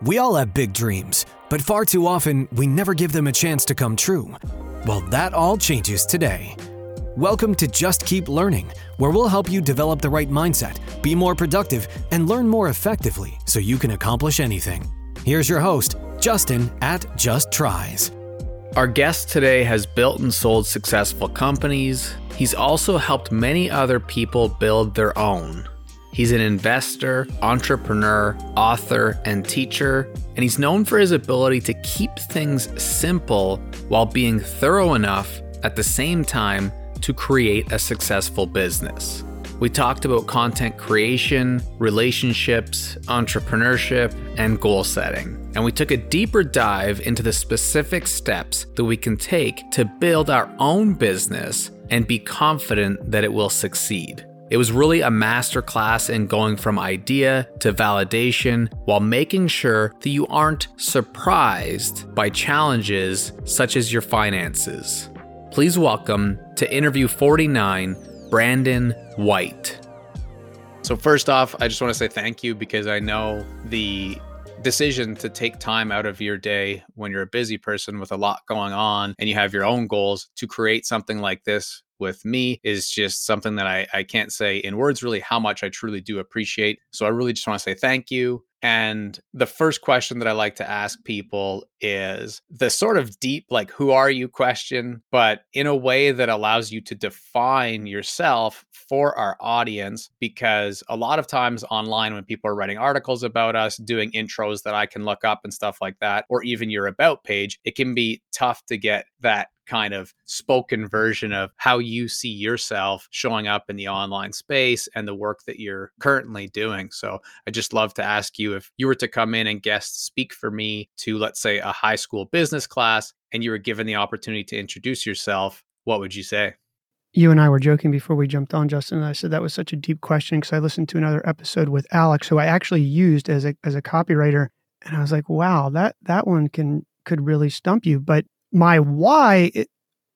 We all have big dreams, but far too often we never give them a chance to come true. Well, that all changes today. Welcome to Just Keep Learning, where we'll help you develop the right mindset, be more productive, and learn more effectively so you can accomplish anything. Here's your host, Justin at Just Tries. Our guest today has built and sold successful companies. He's also helped many other people build their own. He's an investor, entrepreneur, author, and teacher, and he's known for his ability to keep things simple while being thorough enough at the same time to create a successful business. We talked about content creation, relationships, entrepreneurship, and goal setting. And we took a deeper dive into the specific steps that we can take to build our own business and be confident that it will succeed. It was really a masterclass in going from idea to validation while making sure that you aren't surprised by challenges such as your finances. Please welcome to interview 49, Brandon White. So, first off, I just want to say thank you because I know the decision to take time out of your day when you're a busy person with a lot going on and you have your own goals to create something like this with me is just something that I, I can't say in words really how much I truly do appreciate. So I really just want to say thank you. And the first question that I like to ask people is the sort of deep, like, who are you question, but in a way that allows you to define yourself for our audience. Because a lot of times online, when people are writing articles about us, doing intros that I can look up and stuff like that, or even your about page, it can be tough to get that kind of spoken version of how you see yourself showing up in the online space and the work that you're currently doing. So I just love to ask you if you were to come in and guest speak for me to, let's say, a high school business class, and you were given the opportunity to introduce yourself, what would you say? You and I were joking before we jumped on, Justin. And I said that was such a deep question because I listened to another episode with Alex, who I actually used as a as a copywriter, and I was like, "Wow, that that one can could really stump you." But my why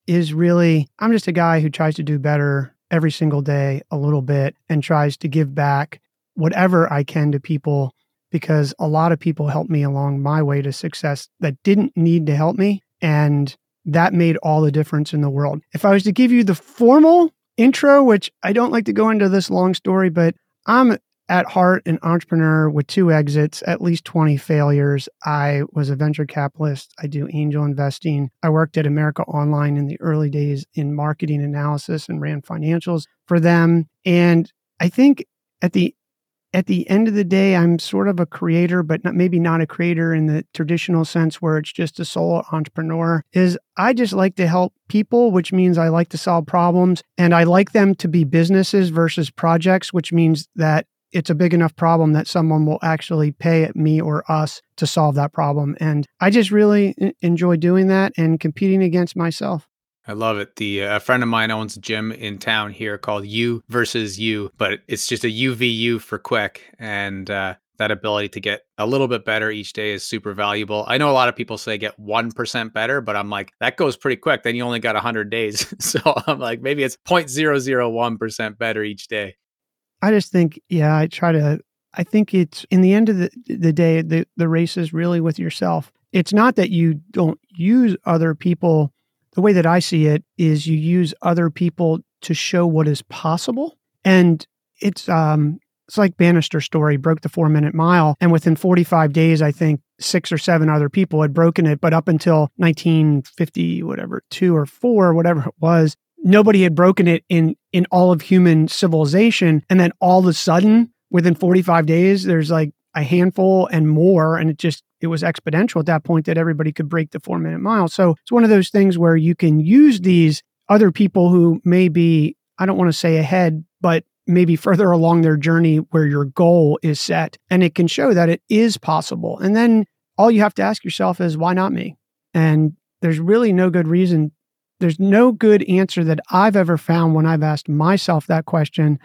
is really I'm just a guy who tries to do better every single day a little bit and tries to give back whatever I can to people because a lot of people helped me along my way to success that didn't need to help me and that made all the difference in the world. If I was to give you the formal intro, which I don't like to go into this long story, but I'm at heart an entrepreneur with two exits, at least 20 failures. I was a venture capitalist. I do angel investing. I worked at America Online in the early days in marketing analysis and ran financials for them. And I think at the at the end of the day, I'm sort of a creator, but not, maybe not a creator in the traditional sense where it's just a solo entrepreneur. Is I just like to help people, which means I like to solve problems and I like them to be businesses versus projects, which means that it's a big enough problem that someone will actually pay me or us to solve that problem. And I just really enjoy doing that and competing against myself. I love it. The uh, a friend of mine owns a gym in town here called You versus You, but it's just a UVU for quick, and uh, that ability to get a little bit better each day is super valuable. I know a lot of people say get one percent better, but I'm like that goes pretty quick. Then you only got hundred days, so I'm like maybe it's 0.001 percent better each day. I just think, yeah, I try to. I think it's in the end of the, the day, the, the race is really with yourself. It's not that you don't use other people. The way that I see it is you use other people to show what is possible. And it's um it's like Bannister story broke the 4 minute mile and within 45 days I think six or seven other people had broken it but up until 1950 whatever 2 or 4 whatever it was nobody had broken it in in all of human civilization. And then all of a sudden within 45 days there's like a handful and more. And it just it was exponential at that point that everybody could break the 4 minute mile. So it's one of those things where you can use these other people who may be I don't want to say ahead but maybe further along their journey where your goal is set. And it can show that it is possible. And then all you have to ask yourself is why not me? And there's really no good reason there's no good answer that I've ever found when I've asked myself that question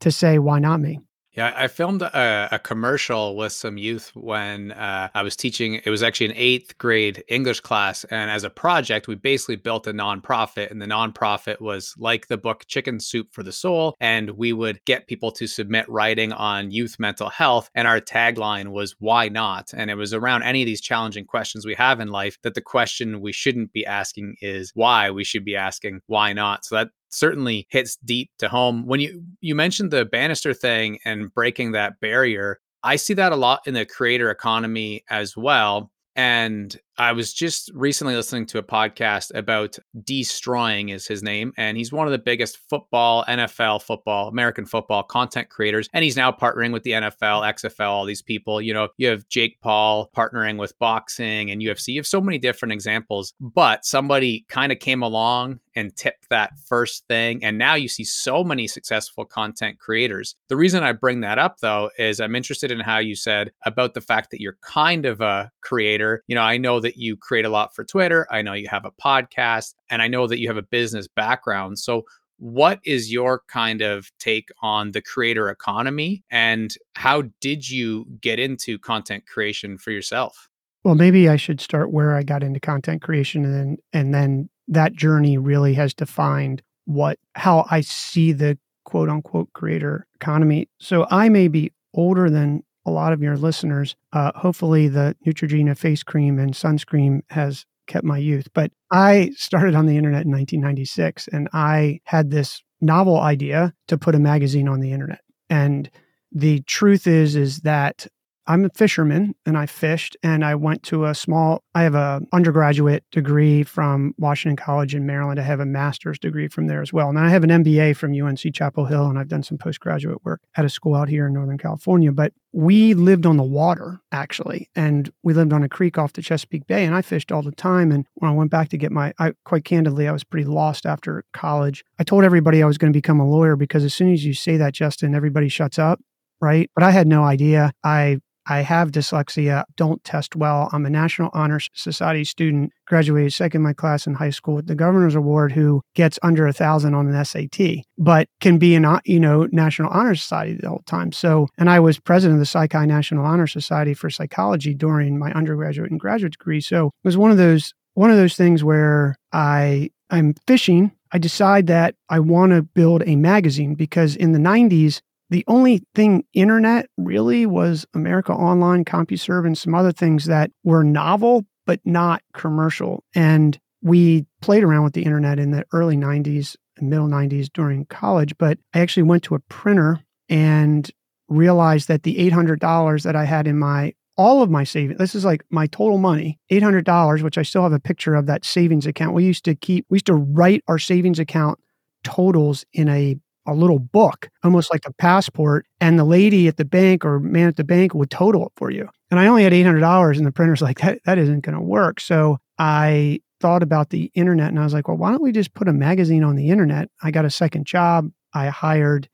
to say, why not me? Yeah, I filmed a, a, commercial with some youth when uh, I was teaching. It was actually an eighth grade English class. And as a project, we basically built a nonprofit. And the nonprofit was like the book Chicken Soup for the Soul. And we would get people to submit writing on youth mental health. And our tagline was, Why not? And it was around any of these challenging questions we have in life that the question we shouldn't be asking is why. We should be asking, Why not? So that certainly hits deep to home. When you you mentioned the Bannister thing and breaking that barrier, I see that a lot in the creator economy as well. And I was just recently listening to a podcast about Deestroying is his name, and he's one of the biggest football, NFL football, American football content creators, and he's now partnering with the NFL, XFL, all these people. You know, you have Jake Paul partnering with boxing and UFC. You have so many different examples, but somebody kind of came along and tipped that first thing, and now you see so many successful content creators. The reason I bring that up though is I'm interested in how you said about the fact that you're kind of a creator. You know, I know that that you create a lot for Twitter. I know you have a podcast, and I know that you have a business background. So, what is your kind of take on the creator economy, and how did you get into content creation for yourself? Well, maybe I should start where I got into content creation, and then and then that journey really has defined what how I see the quote unquote creator economy. So I may be older than a lot of your listeners. Uh, hopefully, the Neutrogena face cream and sunscreen has kept my youth. But I started on the internet in 1996 and I had this novel idea to put a magazine on the internet. And the truth is, is that I'm a fisherman and I fished and I went to a small I have a undergraduate degree from Washington College in Maryland. I have a master's degree from there as well. And I have an MBA from UNC Chapel Hill and I've done some postgraduate work at a school out here in Northern California, but we lived on the water actually and we lived on a creek off the Chesapeake Bay and I fished all the time and when I went back to get my I quite candidly I was pretty lost after college. I told everybody I was going to become a lawyer because as soon as you say that Justin everybody shuts up right? But I had no idea. I I have dyslexia, don't test well. I'm a National Honor Society student, graduated second in my class in high school with the Governor's Award, who gets under a thousand on an SAT, but can be an you know National Honor Society the whole time. So, and I was president of the Psi Chi National Honor Society for psychology during my undergraduate and graduate degree. So it was one of those one of those things where I I'm fishing I decide that I want to build a magazine because in the 90s, the only thing internet really was America Online, CompuServe, and some other things that were novel but not commercial. And we played around with the internet in the early 90s and middle 90s during college. But I actually went to a printer and realized that the $800 that I had in my all of my savings. This is like my total money, $800, which I still have a picture of that savings account. We used to keep, we used to write our savings account totals in a a little book, almost mm-hmm. like a passport, and the lady at the bank or man at the bank would total it for you. And I only had $800 and the printer's like, that, that isn't going to work. So I thought about the internet and I was like, well, why don't we just put a magazine on the internet? I got a second job. I hired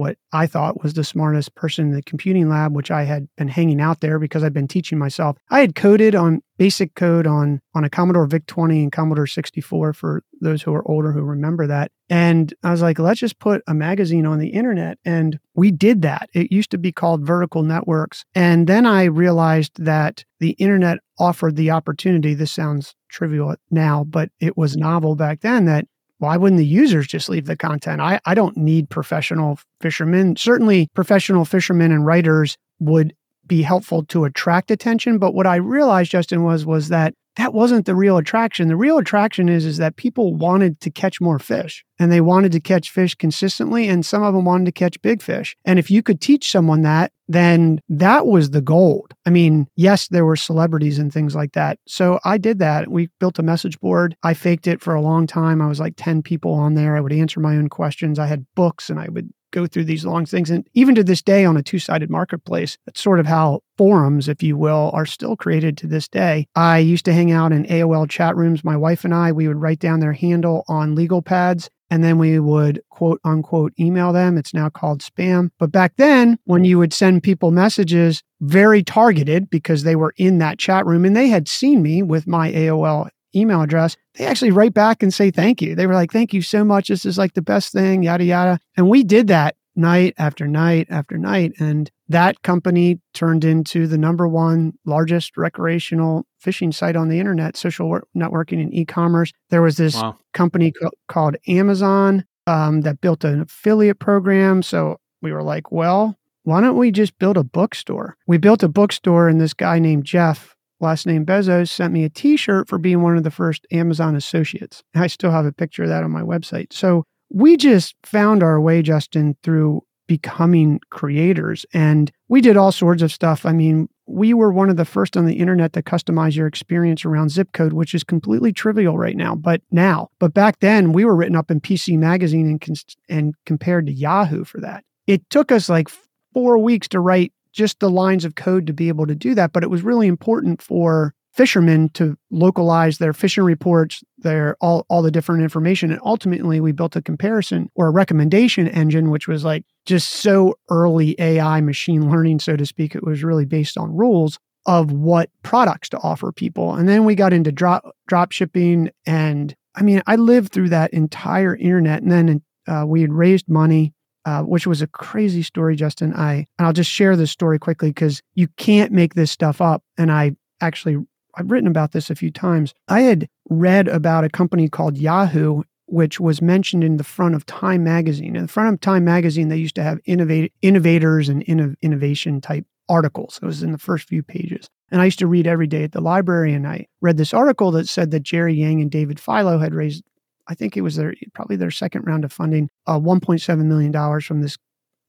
what I thought was the smartest person in the computing lab, which I had been hanging out there because I'd been teaching myself. I had coded on basic code on on a Commodore VIC 20 and Commodore 64 for those who are older who remember that. And I was like, let's just put a magazine on the internet. And we did that. It used to be called Vertical Networks. And then I realized that the internet offered the opportunity. This sounds trivial now, but it was novel back then that why wouldn't the users just leave the content? I, I don't need professional fishermen. Certainly, professional fishermen and writers would be helpful to attract attention. But what I realized, Justin, was was that that wasn't the real attraction. The real attraction is is that people wanted to catch more fish and they wanted to catch fish consistently and some of them wanted to catch big fish. And if you could teach someone that, then that was the gold. I mean, yes, there were celebrities and things like that. So I did that. We built a message board. I faked it for a long time. I was like 10 people on there. I would answer my own questions. I had books and I would go through these long things. And even to this day, on a two sided marketplace, that's sort of how forums, if you will, are still created to this day. I used to hang out in AOL chat rooms. My wife and I, we would write down their handle on legal pads and then we would quote unquote email them. It's now called spam. But back then, when you would send people messages very targeted because they were in that chat room and they had seen me with my AOL email address, they actually write back and say thank you. They were like, thank you so much. This is like the best thing, yada, yada. And we did that night after night after night. And that company turned into the number one largest recreational fishing site on the internet, social networking and e commerce. There was this wow. company co- called Amazon um, that built an affiliate program. So we were like, well, why don't we just build a bookstore? We built a bookstore, and this guy named Jeff, last name Bezos, sent me a t shirt for being one of the first Amazon associates. I still have a picture of that on my website. So we just found our way, Justin, through becoming creators. And we did all sorts of stuff. I mean, we were one of the first on the internet to customize your experience around zip code, which is completely trivial right now. But now, but back then, we were written up in PC Magazine and, and compared to Yahoo for that. It took us like four weeks to write just the lines of code to be able to do that. But it was really important for fishermen to localize their fishing reports, their all, all the different information. And ultimately we built a comparison or a recommendation engine, which was like just so early AI machine learning, so to speak. It was really based on rules of what products to offer people. And then we got into drop drop shipping. And I mean, I lived through that entire internet. And then uh, we had raised money uh, which was a crazy story, Justin. I and I'll just share this story quickly because you can't make this stuff up. And I actually I've written about this a few times. I had read about a company called Yahoo, which was mentioned in the front of Time magazine. In the front of Time magazine, they used to have innovators and inno, innovation type articles. It was in the first few pages. And I used to read every day at the library. And I read this article that said that Jerry Yang and David Filo had raised I think it was their probably their second round of funding, uh, 1.7 million dollars from this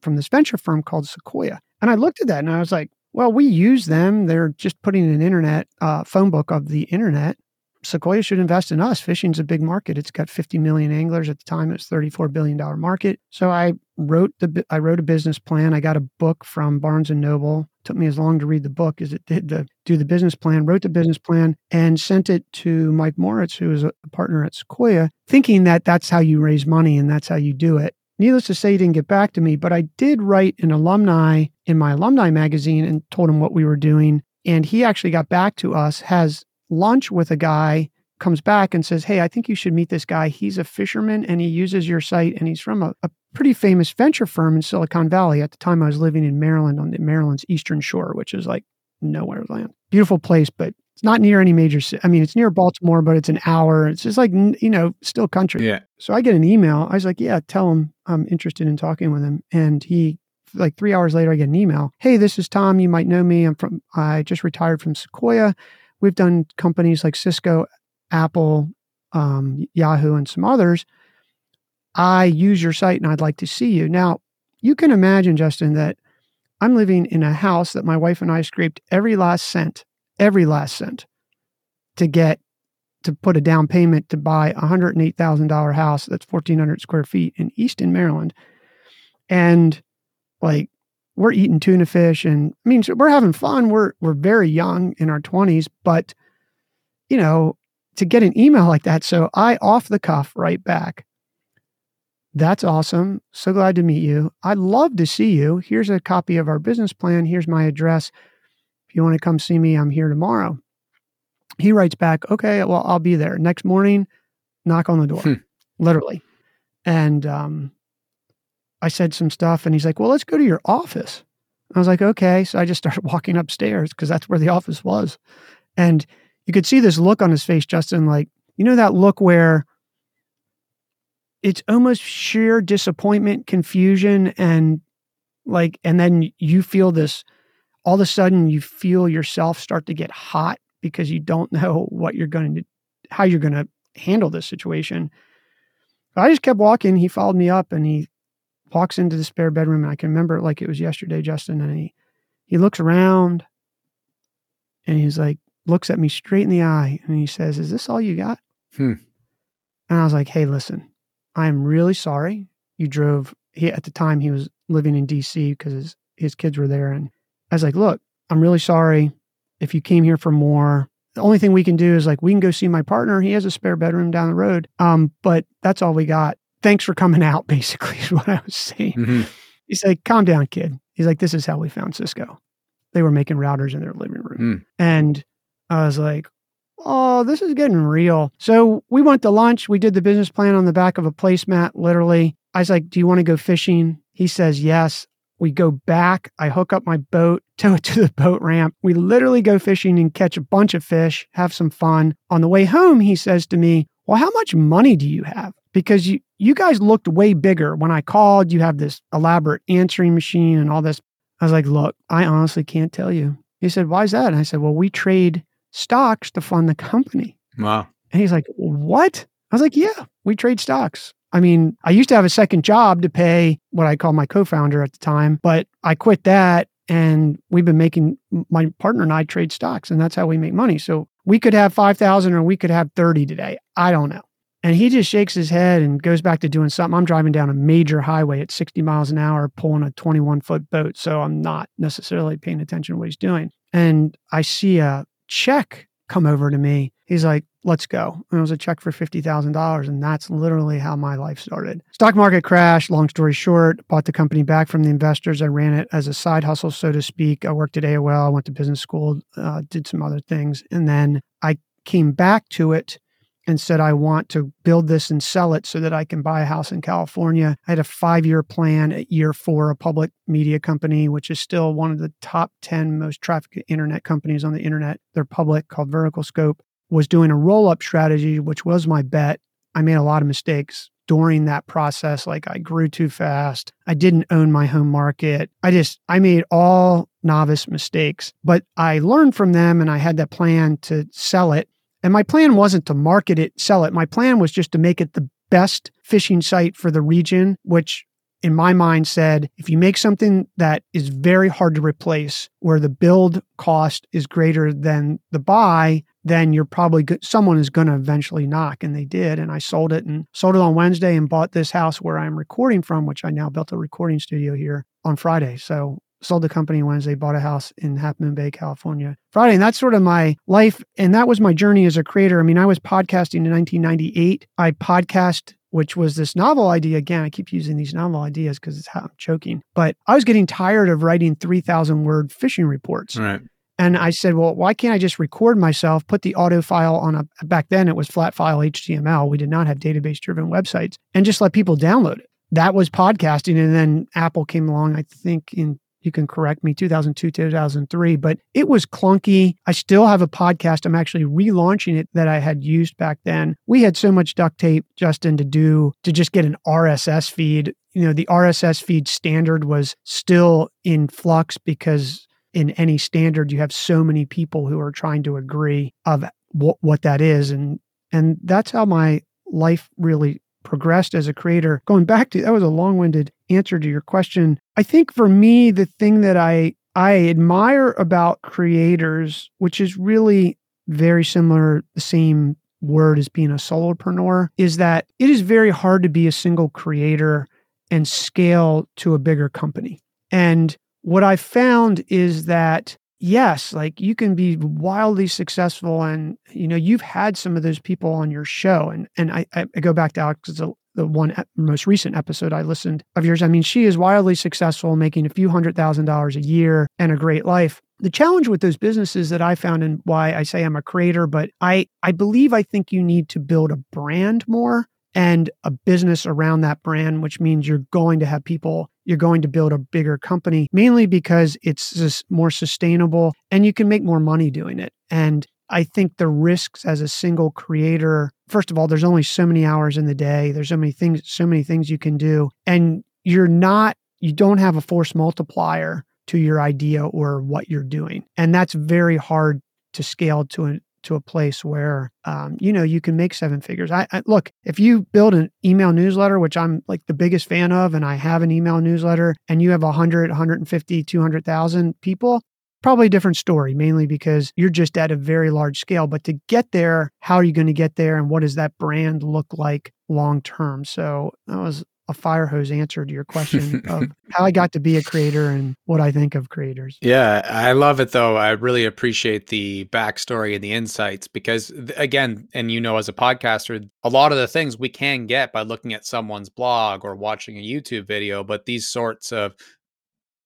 from this venture firm called Sequoia. And I looked at that and I was like, well, we use them. They're just putting an internet uh, phone book of the internet. Sequoia should invest in us. Fishing's a big market. It's got 50 million anglers at the time. It's 34 billion dollar market. So I wrote the I wrote a business plan. I got a book from Barnes and Noble. It took me as long to read the book as it did to do the business plan. Wrote the business plan and sent it to Mike Moritz, who is a partner at Sequoia, thinking that that's how you raise money and that's how you do it. Needless to say, he didn't get back to me, but I did write an alumni in my alumni magazine and told him what we were doing. And he actually got back to us, has lunch with a guy comes back and says, Hey, I think you should meet this guy. He's a fisherman and he uses your site and he's from a, a, pretty famous venture firm in Silicon Valley. At the time, I was living in Maryland on the Maryland's Eastern Shore, which is like nowhere land. Beautiful place, but it's not near any major city. I mean, it's near Baltimore, but it's an hour. It's just like, you know, still country. Yeah. So I get an email. I was like, Yeah, tell him I'm interested in talking with him. And he, like three hours later, I get an email. Hey, this is Tom. You might know me. I'm from, I just retired from Sequoia. We've done companies like Cisco, Apple, um, Yahoo, and some others. I use your site and I'd like to see you. Now, you can imagine, Justin, that I'm living in a house that my wife and I scraped every last cent, every last cent to get to put a down payment to buy a $108,000 house that's 1,400 square feet in Easton, Maryland. And like, we're eating tuna fish and I mean, we're having fun. We're, we're very young in our 20s, but you know, to get an email like that. So I off the cuff right back. That's awesome. So glad to meet you. I'd love to see you. Here's a copy of our business plan. Here's my address. If you want to come see me, I'm here tomorrow. He writes back, okay, well, I'll be there. Next morning, knock on the door, hmm. literally. And um, I said some stuff, and he's like, well, let's go to your office. I was like, okay. So I just started walking upstairs because that's where the office was. And you could see this look on his face, Justin, like, you know, that look where it's almost sheer disappointment, confusion, and like, and then you feel this all of a sudden you feel yourself start to get hot because you don't know what you're going to, how you're going to handle this situation. But I just kept walking. He followed me up and he walks into the spare bedroom. And I can remember it like it was yesterday, Justin. And he, he looks around and he's like, looks at me straight in the eye and he says, Is this all you got? Hmm. And I was like, Hey, listen, I'm really sorry. You drove, he, at the time, he was living in DC because his, his kids were there. And I was like, Look, I'm really sorry. If you came here for more, the only thing we can do is like, we can go see my partner. He has a spare bedroom down the road. Um, but that's all we got. Thanks for coming out, basically, is what I was saying. Mm-hmm. He's like, calm down, kid. He's like, this is how we found Cisco. They were making routers in their living room. Mm. And I was like, oh, this is getting real. So we went to lunch. We did the business plan on the back of a placemat, literally. I was like, do you want to go fishing? He says, Yes. We go back. I hook up my boat, tow it to the boat ramp. We literally go fishing and catch a bunch of fish, have some fun. On the way home, he says to me, Well, how much money do you have? Because you, you guys looked way bigger. When I called, you have this elaborate answering machine and all this. I was like, Look, I honestly can't tell you. He said, Why is that? And I said, Well, we trade stocks to fund the company. Wow. And he's like, What? I was like, Yeah, we trade stocks. I mean, I used to have a second job to pay what I call my co founder at the time, but I quit that and we've been making my partner and I trade stocks and that's how we make money. So we could have 5,000 or we could have 30 today. I don't know. And he just shakes his head and goes back to doing something. I'm driving down a major highway at 60 miles an hour, pulling a 21 foot boat. So I'm not necessarily paying attention to what he's doing. And I see a check come over to me. He's like, let's go. And it was a check for $50,000. And that's literally how my life started. Stock market crashed. Long story short, bought the company back from the investors. I ran it as a side hustle, so to speak. I worked at AOL, I went to business school, uh, did some other things. And then I came back to it and said, I want to build this and sell it so that I can buy a house in California. I had a five year plan at year four, a public media company, which is still one of the top 10 most trafficked internet companies on the internet. They're public called VerticalScope, was doing a roll up strategy, which was my bet. I made a lot of mistakes during that process. Like I grew too fast. I didn't own my home market. I just, I made all novice mistakes, but I learned from them and I had that plan to sell it. And my plan wasn't to market it, sell it. My plan was just to make it the best fishing site for the region, which in my mind said if you make something that is very hard to replace, where the build cost is greater than the buy, then you're probably good. Someone is going to eventually knock. And they did. And I sold it and sold it on Wednesday and bought this house where I'm recording from, which I now built a recording studio here on Friday. So sold the company Wednesday, bought a house in Half Moon Bay, California Friday. And that's sort of my life. And that was my journey as a creator. I mean, I was podcasting in 1998. I podcast which was this novel idea. Again, I keep using these novel ideas because it's how I'm choking. But I was getting tired of writing 3,000 word fishing reports. Right. And I said, well, why can't I just record myself, put the audio file on a, back then it was flat file HTML. We did not have database driven websites and just let people download it. That was podcasting. And then Apple came along, I think in, you can correct me, 2002, 2003, but it was clunky. I still have a podcast. I'm actually relaunching it that I had used back then. We had so much duct tape, Justin, to do to just get an RSS feed. You know, the RSS feed standard was still in flux because in any standard you have so many people who are trying to agree of what, what that is and and that's how my life really progressed as a creator going back to that was a long-winded answer to your question i think for me the thing that i i admire about creators which is really very similar the same word as being a solopreneur is that it is very hard to be a single creator and scale to a bigger company. And what I found is that yes, like you can be wildly successful, and you know you've had some of those people on your show, and and I, I go back to Alex, the, one most recent episode I listened of yours. I mean, she is wildly successful, making a few hundred thousand dollars a year and a great life. The challenge with those businesses that I found, and why I say I'm a creator, but I I believe I think you need to build a brand more and a business around that brand, which means you're going to have people you're going to build a bigger company, mainly because it's just more sustainable and you can make more money doing it. And I think the risks as a single creator, first of all, there's only so many hours in the day. There's so many things, so many things you can do. And you're not, you don't have a force multiplier to your idea or what you're doing. And that's very hard to scale to an to a place where um, you know you can make seven figures I, I, look if you build an email newsletter which i'm like the biggest fan of and i have an email newsletter and you have 100 150 200000 people probably a different story mainly because you're just at a very large scale but to get there how are you going to get there and what does that brand look like long term so that was a fire hose answer to your question of how I got to be a creator and what I think of creators. Yeah, I love it though. I really appreciate the backstory and the insights because, again, and you know, as a podcaster, a lot of the things we can get by looking at someone's blog or watching a YouTube video, but these sorts of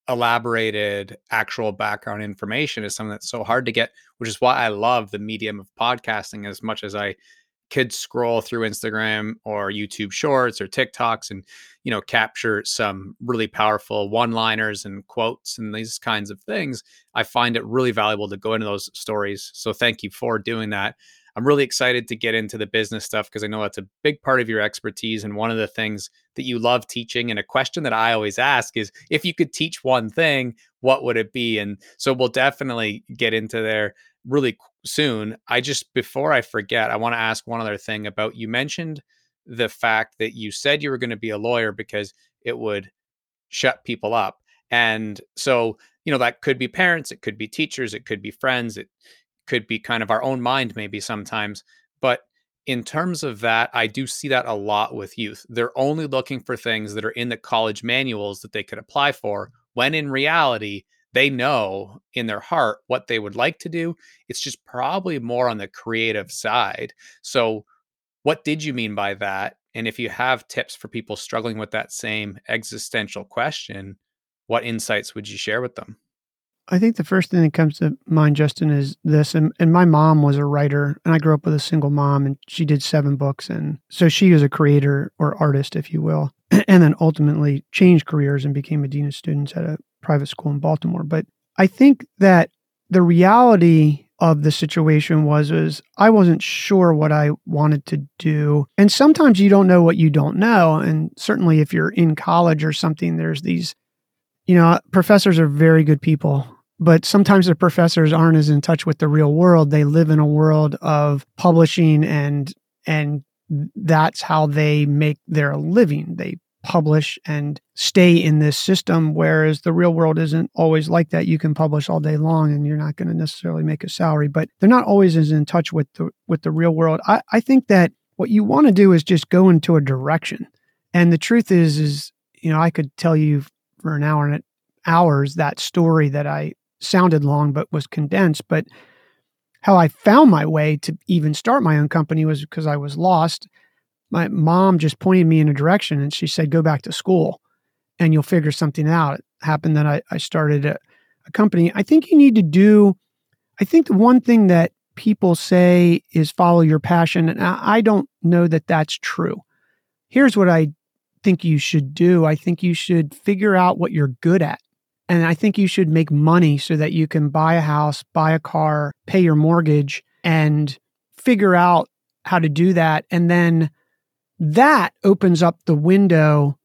elaborated actual background information is something that's so hard to get, which is why I love the medium of podcasting as much as I kids scroll through Instagram or YouTube shorts or TikToks and you know capture some really powerful one-liners and quotes and these kinds of things, I find it really valuable to go into those stories. So thank you for doing that. I'm really excited to get into the business stuff because I know that's a big part of your expertise and one of the things that you love teaching. And a question that I always ask is if you could teach one thing, what would it be? And so we'll definitely get into there really soon. I just, before I forget, I want to ask one other thing about you mentioned the fact that you said you were going to be a lawyer because it would shut people up. And so, you know, that could be parents, it could be teachers, it could be friends, it could be kind of our own mind, maybe sometimes. But in terms of that, I do see that a lot with youth. They're only looking for things that are in the college manuals that they could apply for, when in reality, they know in their heart what they would like to do. It's just probably more on the creative side. So, what did you mean by that? And if you have tips for people struggling with that same existential question, what insights would you share with them? I think the first thing that comes to mind, Justin, is this. And, and my mom was a writer, and I grew up with a single mom, and she did seven books. And so she was a creator or artist, if you will, and then ultimately changed careers and became a dean of students at a private school in Baltimore. But I think that the reality of the situation was is I wasn't sure what I wanted to do. And sometimes you don't know what you don't know. And certainly if you're in college or something, there's these, you know, professors are very good people, but sometimes the professors aren't as in touch with the real world. They live in a world of publishing and and that's how they make their living. They publish and stay in this system whereas the real world isn't always like that you can publish all day long and you're not going to necessarily make a salary but they're not always as in touch with the with the real world i, I think that what you want to do is just go into a direction and the truth is is you know i could tell you for an hour and hours that story that i sounded long but was condensed but how i found my way to even start my own company was because i was lost my mom just pointed me in a direction and she said, go back to school and you'll figure something out. It happened that I, I started a, a company. I think you need to do, I think the one thing that people say is follow your passion. And I, I don't know that that's true. Here's what I think you should do I think you should figure out what you're good at. And I think you should make money so that you can buy a house, buy a car, pay your mortgage, and figure out how to do that. And then that opens up the window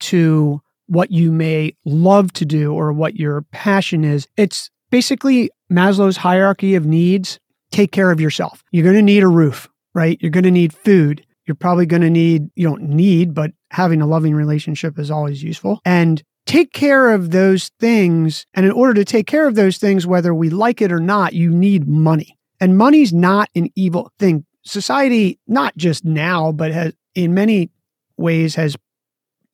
to what you may love to do or what your passion is. It's basically Maslow's hierarchy of needs. Take care of yourself. You're going to need a roof, right? You're going to need food. You're probably going to need, you don't need, but having a loving relationship is always useful. And take care of those things. And in order to take care of those things, whether we like it or not, you need money. And money's not an evil thing. Society, not just now, but has in many ways has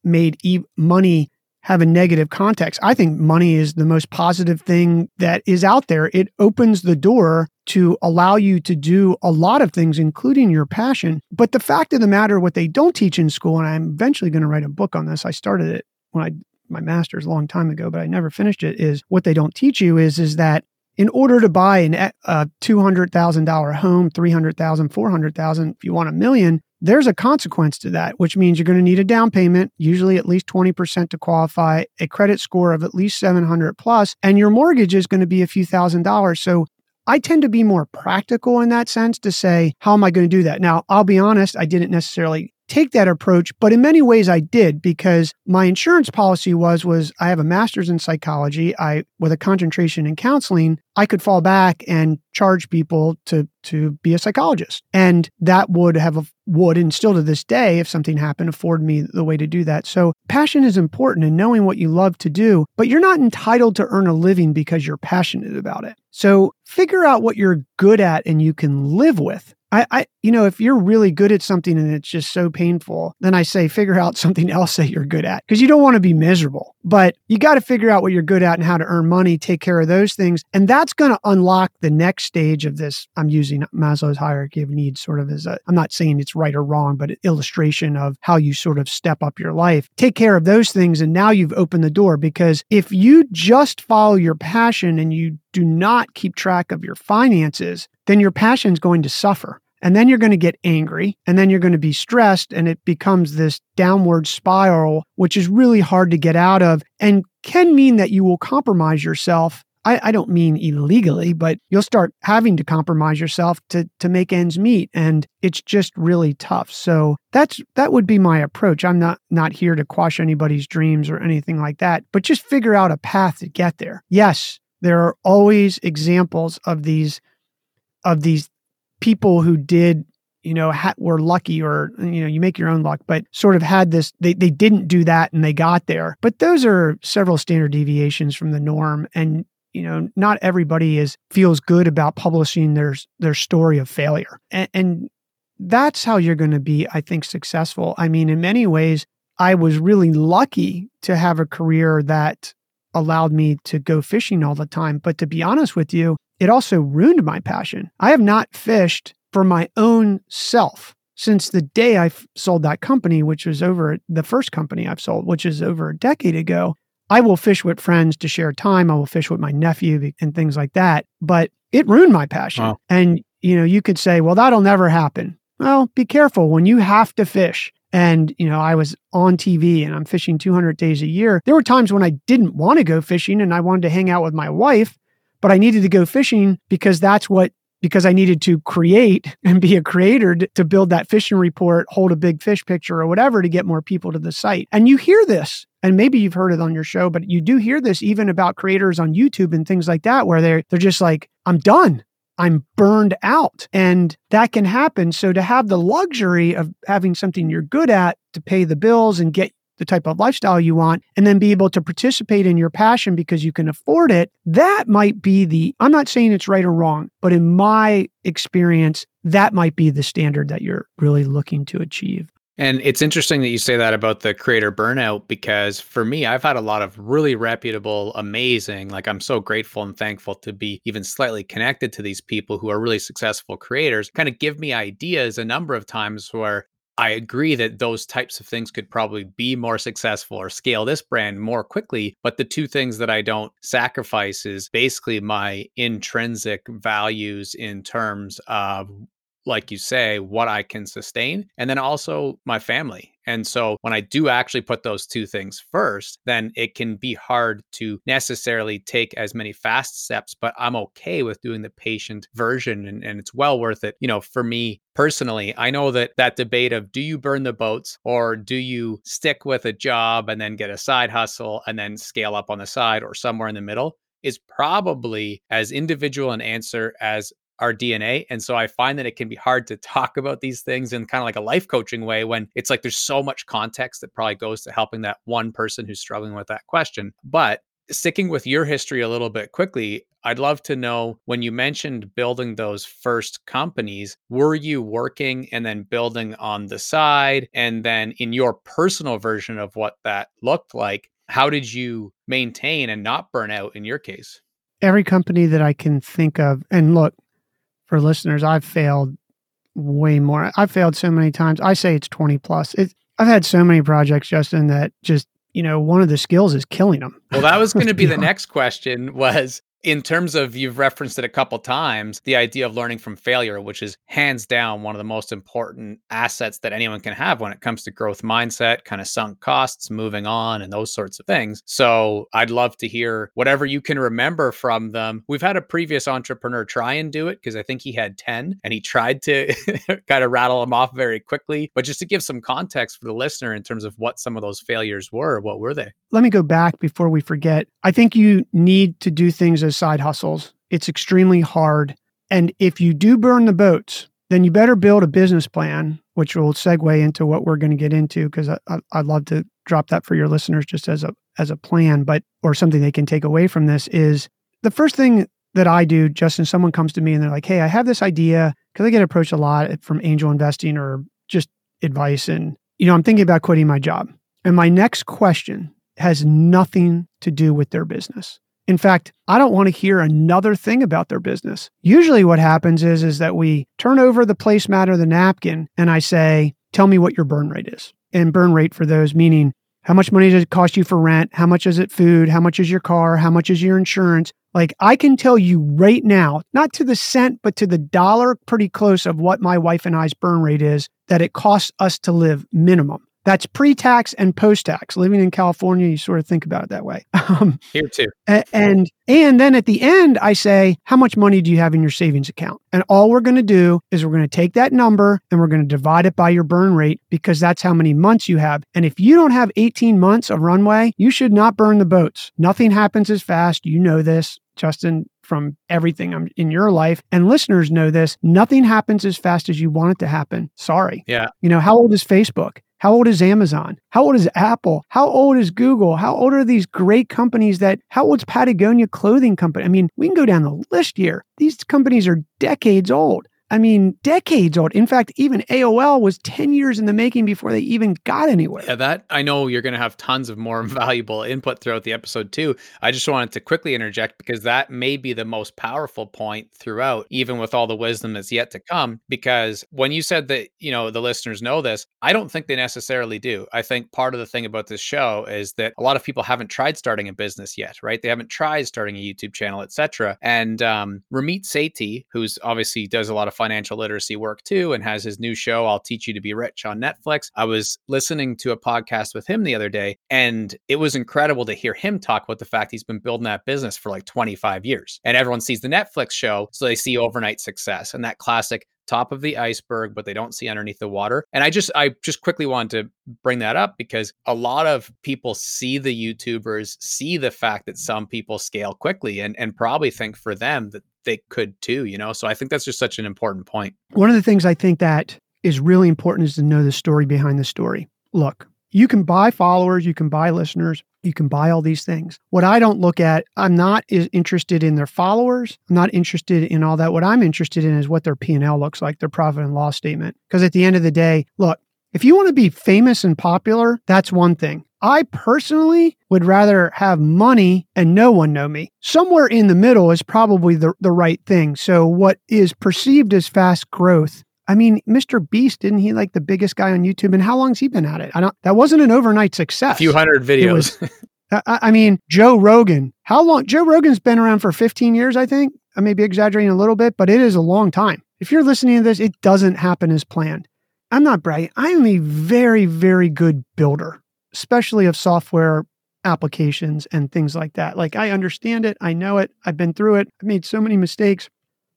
made e- money have a negative context. I think money is the most positive thing that is out there. It opens the door to allow you to do a lot of things, including your passion. But the fact of the matter, what they don't teach in school, and I'm eventually going to write a book on this. I started it when I my master's a long time ago, but I never finished it. Is what they don't teach you is is that in order to buy an, eh, a $200,000 home, 300,000, 400,000, if you want a million, there's a consequence to that, which means you're going to need a down payment, usually at least 20% to qualify, a credit score of at least 700 plus, and your mortgage is going to be a few thousand dollars. So I tend to be more practical in that sense to say, how am I going to do that? Now, I'll be honest, I didn't necessarily take that approach, but in many ways I did because my insurance policy was was I have a master's in psychology, I with a concentration in counseling, I could fall back and charge people to to be a psychologist. And that would have would and still to this day if something happened afford me the way to do that. So passion is important and knowing what you love to do, but you're not entitled to earn a living because you're passionate about it. So figure out what you're good at and you can live with I, I, you know, if you're really good at something and it's just so painful, then I say figure out something else that you're good at because you don't want to be miserable. But you got to figure out what you're good at and how to earn money, take care of those things. And that's going to unlock the next stage of this. I'm using Maslow's hierarchy of needs sort of as a, I'm not saying it's right or wrong, but illustration of how you sort of step up your life. Take care of those things. And now you've opened the door because if you just follow your passion and you do not keep track of your finances, then your passion is going to suffer. And then you're going to get angry and then you're going to be stressed and it becomes this downward spiral, which is really hard to get out of and can mean that you will compromise yourself I, I, don't mean illegally, but you'll start having to compromise yourself to to make ends meet, and it's just really tough. So that's that would be my approach. I'm not not here to quash anybody's dreams or anything like that, but just figure out a path to get there. Yes, there are always examples of these of these people who did you know ha- were lucky or you know you make your own luck but sort of had this they, they didn't do that and they got there. But those are several standard deviations from the norm. And you know not everybody is feels good about publishing their their story of failure. And, and that's how you're going to be i think successful. I mean in many ways i was really lucky to have a career that allowed me to go fishing all the time. But to be honest with you it also ruined my passion i have not fished for my own self since the day I sold that company, which was over the first company I've sold, which is over a decade ago. I will fish with friends to share time. I will fish with my nephew and things like that. But it ruined my passion. Wow. And, you know, you could say, well, that'll never happen. Well, be careful when you have to fish. And, you know, I was on TV and I'm fishing 200 days a year. There were times when I didn't want to go fishing and I wanted to hang out with my wife, but I needed to go fishing because that's what because I needed to create and be a creator to build that fishing report, hold a big fish picture or whatever to get more people to the site. And you hear this, and maybe you've heard it on your show, but you do hear this even about creators on YouTube and things like that, where they're they're just like, I'm done. I'm burned out. And that can happen. So to have the luxury of having something you're good at to pay the bills and get the type of lifestyle you want, and then be able to participate in your passion because you can afford it, that might be the, I'm not saying it's right or wrong, but in my experience, that might be the standard that you're really looking to achieve. And it's interesting that you say that about the creator burnout because for me, I've had a lot of really reputable, amazing, like I'm so grateful and thankful to be even slightly connected to these people who are really successful creators, kind of give me ideas a number of times where I agree that those types of things could probably be more successful or scale this brand more quickly. But the two things that I don't sacrifice is basically my intrinsic values in terms of like you say, what I can sustain, and then also my family. And so when I do actually put those two things first, then it can be hard to necessarily take as many fast steps, but I'm okay with doing the patient version and, and it's well worth it. You know, for me personally, I know that that debate of do you burn the boats or do you stick with a job and then get a side hustle and then scale up on the side or somewhere in the middle is probably as individual an answer as our DNA. And so I find that it can be hard to talk about these things in kind of like a life coaching way when it's like there's so much context that probably goes to helping that one person who's struggling with that question. But sticking with your history a little bit quickly, I'd love to know when you mentioned building those first companies, were you working and then building on the side? And then in your personal version of what that looked like, how did you maintain and not burn out in your case? Every company that I can think of, and look, for listeners, I've failed way more. I've failed so many times. I say it's 20 plus. It, I've had so many projects, Justin, that just, you know, one of the skills is killing them. Well, that was going to be the next question was in terms of you've referenced it a couple times the idea of learning from failure which is hands down one of the most important assets that anyone can have when it comes to growth mindset kind of sunk costs moving on and those sorts of things. So i'd love to hear whatever you can remember from them. We've had a previous entrepreneur try and do it because i think he had 10 and he tried to kind of rattle them off very quickly. But just to give some context for the listener in terms of what some of those failures were what were they? Let me go back before we forget. I think you need to do things as those side hustles. It's extremely hard. And if you do burn the boats, then you better build a business plan, which will segue into what we're going to get into because I, would love to drop that for your listeners just as a as a plan, but or something they can take away from this is the first thing that I do, Justin, someone comes to me and they're like, Hey, I have this idea because I get approached a lot from angel investing or just advice. And, you know, I'm thinking about quitting my job. And my next question has nothing to do with their business. In fact, I don't want to hear another thing about their business. Usually what happens is is that we turn over the placemat or the napkin and I say, "Tell me what your burn rate is." And burn rate for those meaning How much money does it cost you for rent? How much is it food? How much is your car? How much is your insurance? Like I can tell you right now, not to the cent, but to the dollar, pretty close of what my wife and I's burn rate is that it costs us to live minimum. That's pre-tax and post-tax. Living in California, you sort of think about it that way. Um, Here too. And and then at the end, I say, how much money do you have in your savings account? And all we're going to do is we're going to take that number and we're going to divide it by your burn rate because that's how many months you have. And if you don't have 18 months of runway, you should not burn the boats. Nothing happens as fast. You know this. Justin, from everything in your life. And listeners know this nothing happens as fast as you want it to happen. Sorry. Yeah. You know, how old is Facebook? How old is Amazon? How old is Apple? How old is Google? How old are these great companies that, how old's Patagonia Clothing Company? I mean, we can go down the list here. These companies are decades old. I mean, decades old. In fact, even AOL was 10 years in the making before they even got anywhere. Yeah, that I know you're going to have tons of more valuable input throughout the episode too. I just wanted to quickly interject because that may be the most powerful point throughout, even with all the wisdom that's yet to come. Because when you said that, you know, the listeners know this, I don't think they necessarily do. I think part of the thing about this show is that a lot of people haven't tried starting a business yet, right? They haven't tried starting a YouTube channel, etc. And um, Ramit Sethi, who's obviously does a lot of financial literacy work too and has his new show, I'll Teach You to Be Rich on Netflix. I was listening to a podcast with him the other day, and it was incredible to hear him talk about the fact he's been building that business for like 25 years. And everyone sees the Netflix show, so they see overnight success and that classic top of the iceberg but they don't see underneath the water and i just i just quickly want to bring that up because a lot of people see the youtubers see the fact that some people scale quickly and and probably think for them that they could too, you know? So I think that's just such an important point. One of the things I think that is really important is to know the story behind the story. Look, you can buy followers, you can buy listeners, you can buy all these things. What I don't look at, I'm not is interested in their followers. I'm not interested in all that. What I'm interested in is what their P&L looks like, their profit and loss statement. Because at the end of the day, look, if you want to be famous and popular, that's one thing. I personally would rather have money and no one know me. Somewhere in the middle is probably the, the right thing. So, what is perceived as fast growth? I mean, Mr. Beast, didn't he like the biggest guy on YouTube? And how long's he been at it? I don't, that wasn't an overnight success. A few hundred videos. Was, I, I mean, Joe Rogan, how long? Joe Rogan's been around for 15 years, I think. I may be exaggerating a little bit, but it is a long time. If you're listening to this, it doesn't happen as planned. I'm not bragging. I'm a very, very good builder, especially of software applications and things like that. Like I understand it, I know it, I've been through it, I've made so many mistakes.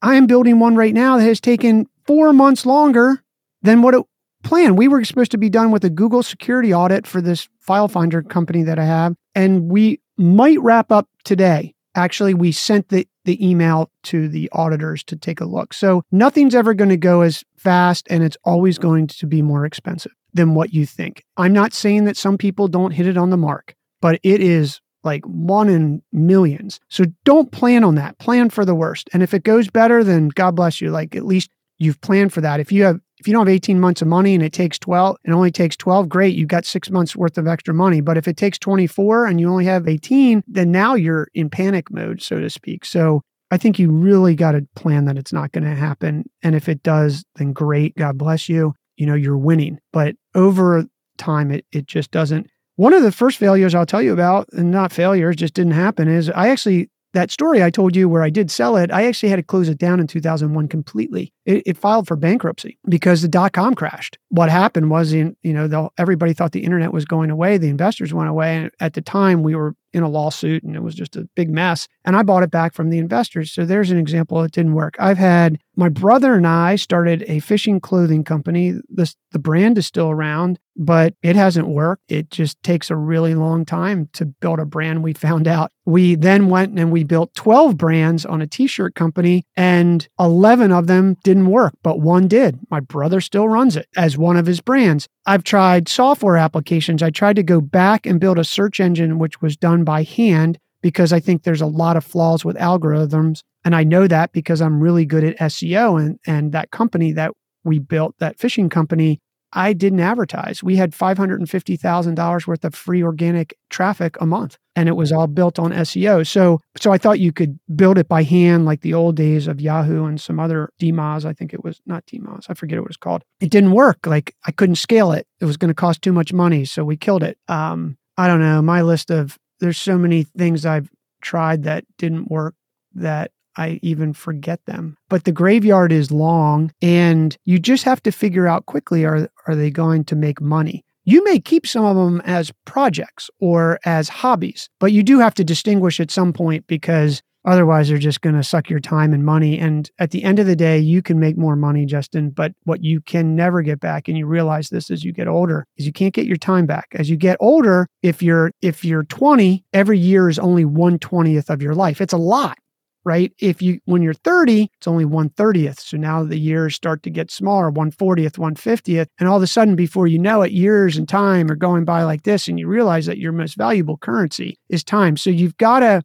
I am building one right now that has taken four months longer than what it planned. We were supposed to be done with a Google security audit for this file finder company that I have, and we might wrap up today. Actually, we sent the the email to the auditors to take a look. So nothing's ever going to go as fast and it's always going to be more expensive than what you think. I'm not saying that some people don't hit it on the mark, but it is like one in millions. So don't plan on that. Plan for the worst. And if it goes better, then God bless you. Like at least you've planned for that. If you have if you don't have 18 months of money and it takes 12, it only takes 12, great, you got six months worth of extra money. But if it takes 24 and you only have 18, then now you're in panic mode, so to speak. So I think you really got to plan that it's not going to happen. And if it does, then great, God bless you. You know, you're winning. But over time, it, it just doesn't. One of the first failures I'll tell you about, and not failures, just didn't happen, is I actually that story I told you where I did sell it, I actually had to close it down in 2001 completely. It, it filed for bankruptcy because the dot com crashed. What happened was, in, you know, the, everybody thought the internet was going away. The investors went away. And at the time, we were in a lawsuit and it was just a big mess. And I bought it back from the investors. So there's an example it didn't work. I've had my brother and I started a fishing clothing company. The brand is still around, but it hasn't worked. It just takes a really long time to build a brand. We found out. We then went and we built 12 brands on a t shirt company, and 11 of them didn't work, but one did. My brother still runs it as one of his brands. I've tried software applications. I tried to go back and build a search engine, which was done by hand because I think there's a lot of flaws with algorithms. And I know that because I'm really good at SEO and, and that company that we built, that fishing company, I didn't advertise. We had $550,000 worth of free organic traffic a month and it was all built on SEO. So so I thought you could build it by hand like the old days of Yahoo and some other DMOZ. I think it was not DMOZ. I forget what it was called. It didn't work. Like I couldn't scale it. It was going to cost too much money, so we killed it. Um I don't know. My list of there's so many things I've tried that didn't work that I even forget them. But the graveyard is long and you just have to figure out quickly are are they going to make money? You may keep some of them as projects or as hobbies, but you do have to distinguish at some point because otherwise they're just going to suck your time and money and at the end of the day you can make more money Justin, but what you can never get back and you realize this as you get older is you can't get your time back. As you get older, if you're if you're 20, every year is only 1/20th of your life. It's a lot right? If you, when you're 30, it's only 130th. So now the years start to get smaller, 140th, 150th. And all of a sudden, before you know it, years and time are going by like this. And you realize that your most valuable currency is time. So you've got to,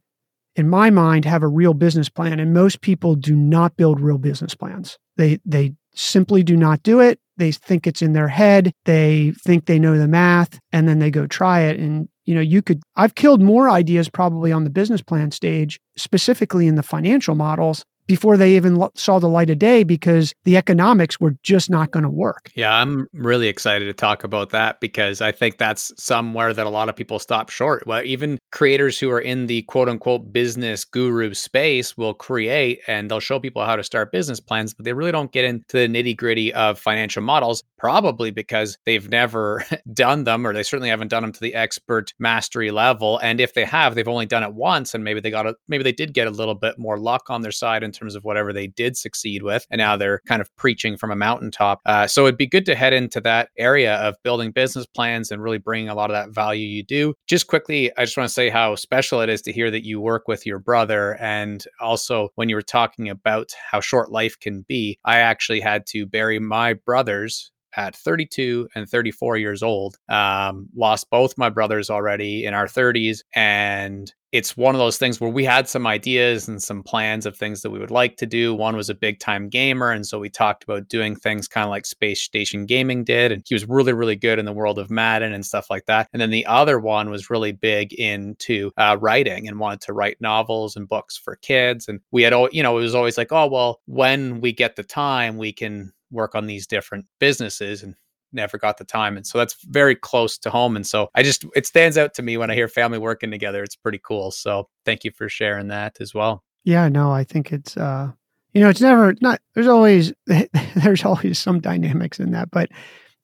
in my mind, have a real business plan. And most people do not build real business plans. They, they simply do not do it. They think it's in their head. They think they know the math and then they go try it. And you know you could i've killed more ideas probably on the business plan stage specifically in the financial models before they even saw the light of day because the economics were just not going to work. Yeah, I'm really excited to talk about that because I think that's somewhere that a lot of people stop short. Well, even creators who are in the quote unquote business guru space will create and they'll show people how to start business plans, but they really don't get into the nitty gritty of financial models, probably because they've never done them or they certainly haven't done them to the expert mastery level. And if they have, they've only done it once and maybe they got a, maybe they did get a little bit more luck on their side in terms of whatever they did succeed with. And now they're kind of preaching from a mountaintop. Uh, so it'd be good to head into that area of building business plans and really bringing a lot of that value you do. Just quickly, I just want to say how special it is to hear that you work with your brother. And also, when you were talking about how short life can be, I actually had to bury my brothers at 32 and 34 years old. Um, lost both my brothers already in our 30s. And it's one of those things where we had some ideas and some plans of things that we would like to do. One was a big time gamer. And so we talked about doing things kind of like Space Station Gaming did. And he was really, really good in the world of Madden and stuff like that. And then the other one was really big into uh, writing and wanted to write novels and books for kids. And we had, all, you know, it was always like, oh, well, when we get the time, we can work on these different businesses. And never got the time. And so that's very close to home. And so I just, it stands out to me when I hear family working together. It's pretty cool. So thank you for sharing that as well. Yeah, no, I think it's, uh, you know, it's never not, there's always, there's always some dynamics in that, but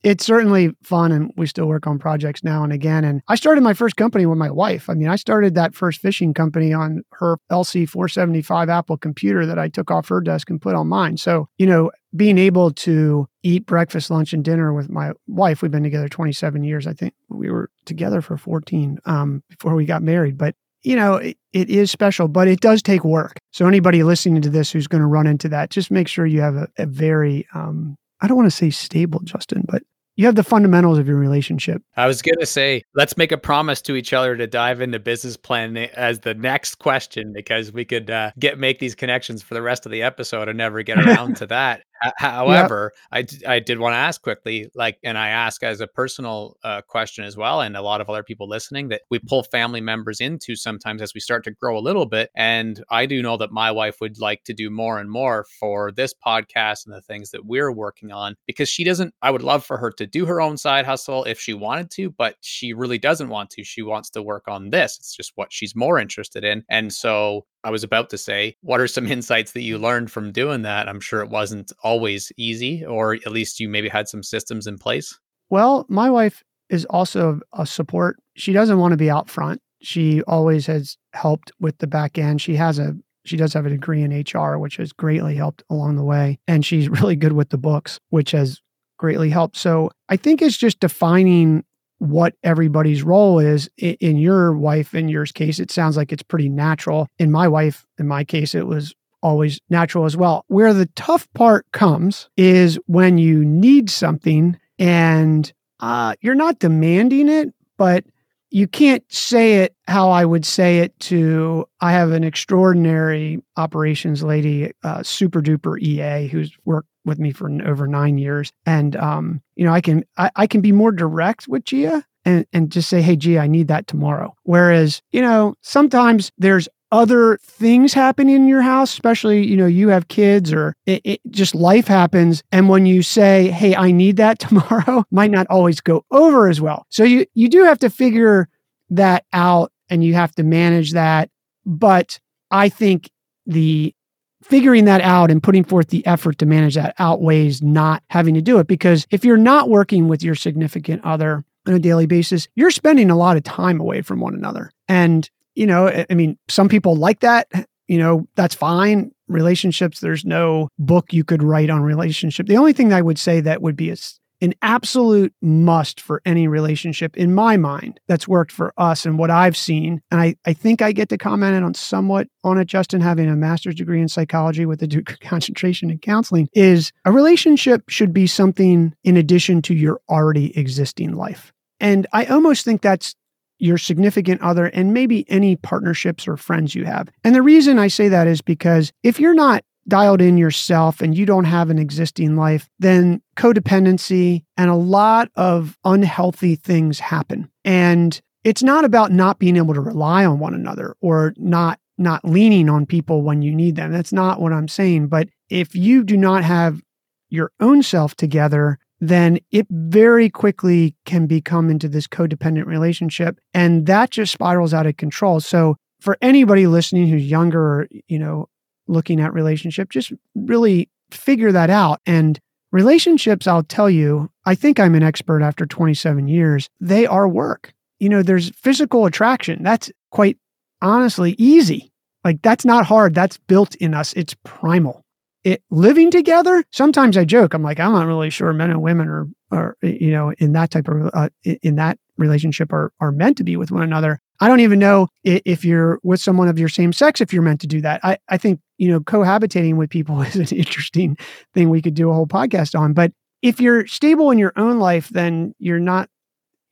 it's certainly fun and we still work on projects now and again. And i started my first company with my wife. I mean i started that first fishing company on her lc 475 apple computer that i took off her desk and put on mine. So you know being able to eat breakfast lunch and dinner with my wife we've been together 27 years. I think we were together for 14 um, before we got married. But you know, it, it is special, but it does take work. So anybody listening to this who's going to run into that, just make sure you have a, a very um, I don't want to say stable, Justin, but you have the fundamentals of your relationship. I was going to say, let's make a promise to each other to dive into business planning as the next question because we could uh, get make these connections for the rest of the episode and never get around to that. However, yep. I, I did want to ask quickly, like, and I ask as a personal uh, question as well, and a lot of other people listening that we pull family members into sometimes as we start to grow a little bit. And I do know that my wife would like to do more and more for this podcast and the things that we're working on because she doesn't, I would love for her to do her own side hustle if she wanted to, but she really doesn't want to. She wants to work on this. It's just what she's more interested in. And so I was about to say, what are some insights that you mm-hmm. learned from doing that? I'm sure it wasn't always easy, or at least you maybe had some systems in place. Well, my wife is also a support. She doesn't want to be out front. She always has helped with the back end. She has a she does have a degree in HR, which has greatly helped along the way. And she's really good with the books, which has greatly helped. So I think it's just defining what everybody's role is. In your wife, in yours case, it sounds like it's pretty natural. In my wife, in my case, it was always natural as well. Where the tough part comes is when you need something and uh, you're not demanding it, but you can't say it how I would say it to. I have an extraordinary operations lady, uh, super duper EA, who's worked with me for over nine years, and um, you know, I can I, I can be more direct with Gia and and just say, hey, Gia, I need that tomorrow. Whereas, you know, sometimes there's other things happen in your house, especially, you know, you have kids or it, it, just life happens. And when you say, Hey, I need that tomorrow, might not always go over as well. So you, you do have to figure that out and you have to manage that. But I think the figuring that out and putting forth the effort to manage that outweighs not having to do it. Because if you're not working with your significant other on a daily basis, you're spending a lot of time away from one another. And you know, I mean, some people like that. You know, that's fine. Relationships, there's no book you could write on relationship. The only thing I would say that would be a, an absolute must for any relationship in my mind that's worked for us and what I've seen. And I, I think I get to comment on somewhat on it, Justin, having a master's degree in psychology with a Duke concentration in counseling, is a relationship should be something in addition to your already existing life. And I almost think that's your significant other, and maybe any partnerships or friends you have. And the reason I say that is because if you're not dialed in yourself and you don't have an existing life, then codependency and a lot of unhealthy things happen. And it's not about not being able to rely on one another or not not leaning on people when you need them. That's not what I'm saying, but if you do not have your own self together, then it very quickly can become into this codependent relationship. And that just spirals out of control. So for anybody listening who's younger or, you know, looking at relationship, just really figure that out. And relationships, I'll tell you, I think I'm an expert after 27 years. They are work. You know, there's physical attraction. That's quite honestly easy. Like that's not hard. That's built in us. It's primal it living together sometimes i joke i'm like i'm not really sure men and women are are you know in that type of uh, in that relationship are are meant to be with one another. I don't even know if you're with someone of your same sex if you're meant to do that. I i think you know cohabitating with people is an interesting thing we could do a whole podcast on but if you're stable in your own life then you're not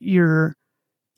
you're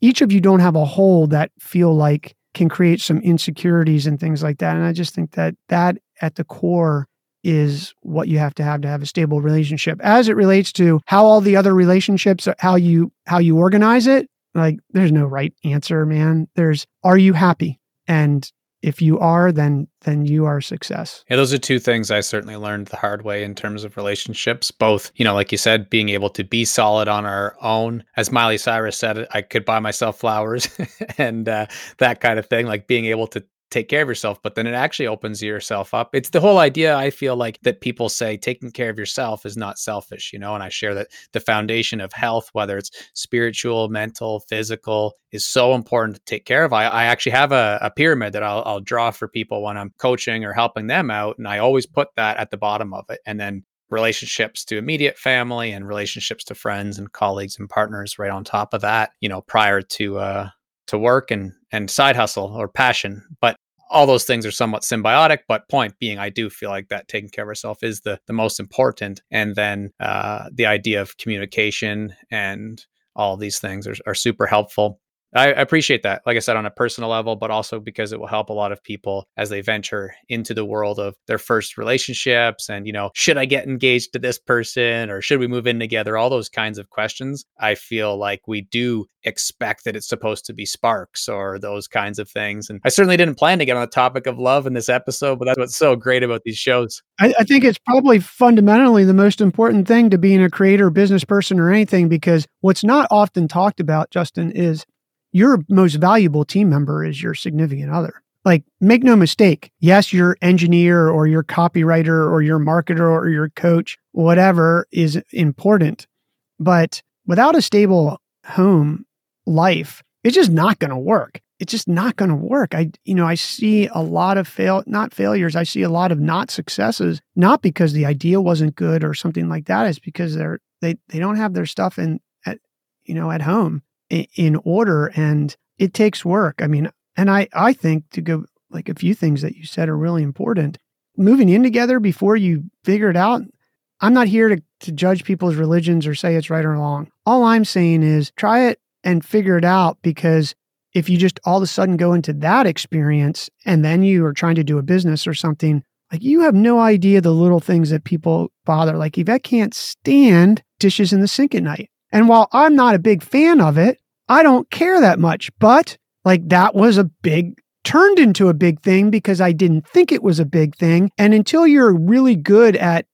each of you don't have a hole that feel like can create some insecurities and things like that and i just think that that at the core is what you have to have to have a stable relationship. As it relates to how all the other relationships how you how you organize it like there's no right answer man. There's are you happy? And if you are then then you are success. Yeah those are two things i certainly learned the hard way in terms of relationships both you know like you said being able to be solid on our own. As miley cyrus said i could buy myself flowers and uh, that kind of thing like being able to take care of yourself, but then it actually opens yourself up. It's the whole idea I feel like that people say taking care of yourself is not selfish, you know, and I share that the foundation of health, whether it's spiritual, mental, physical, is so important to take care of. I, I actually have a, a pyramid that I'll, I'll draw for people when I'm coaching or helping them out. And I always put that at the bottom of it. And then relationships to immediate family and relationships to friends and colleagues and partners right on top of that, you know, prior to, uh, to work and and side hustle or passion. But all those things are somewhat symbiotic. But point being, I do feel like that taking care of ourselves is the the most important. And then uh, the idea of communication and all these things are, are super helpful. I appreciate that, like I said, on a personal level, but also because it will help a lot of people as they venture into the world of their first relationships and, you know, should I get engaged to this person or should we move in together? All those kinds of questions. I feel like we do expect that it's supposed to be sparks or those kinds of things. And I certainly didn't plan to get on the topic of love in this episode, but that's what's so great about these shows. I, I think it's probably fundamentally the most important thing to being a creator, business person, or anything, because what's not often talked about, Justin, is your most valuable team member is your significant other. Like, make no mistake. Yes, your engineer or your copywriter or your marketer or your coach, whatever is important. But without a stable home life, it's just not going to work. It's just not going to work. I, you know, I see a lot of fail, not failures. I see a lot of not successes, not because the idea wasn't good or something like that. It's because they're, they, they don't have their stuff in, at, you know, at home in order and it takes work. I mean, and I I think to go like a few things that you said are really important. Moving in together before you figure it out. I'm not here to to judge people's religions or say it's right or wrong. All I'm saying is try it and figure it out because if you just all of a sudden go into that experience and then you are trying to do a business or something, like you have no idea the little things that people bother. Like Yvette can't stand dishes in the sink at night. And while I'm not a big fan of it, I don't care that much. But like that was a big, turned into a big thing because I didn't think it was a big thing. And until you're really good at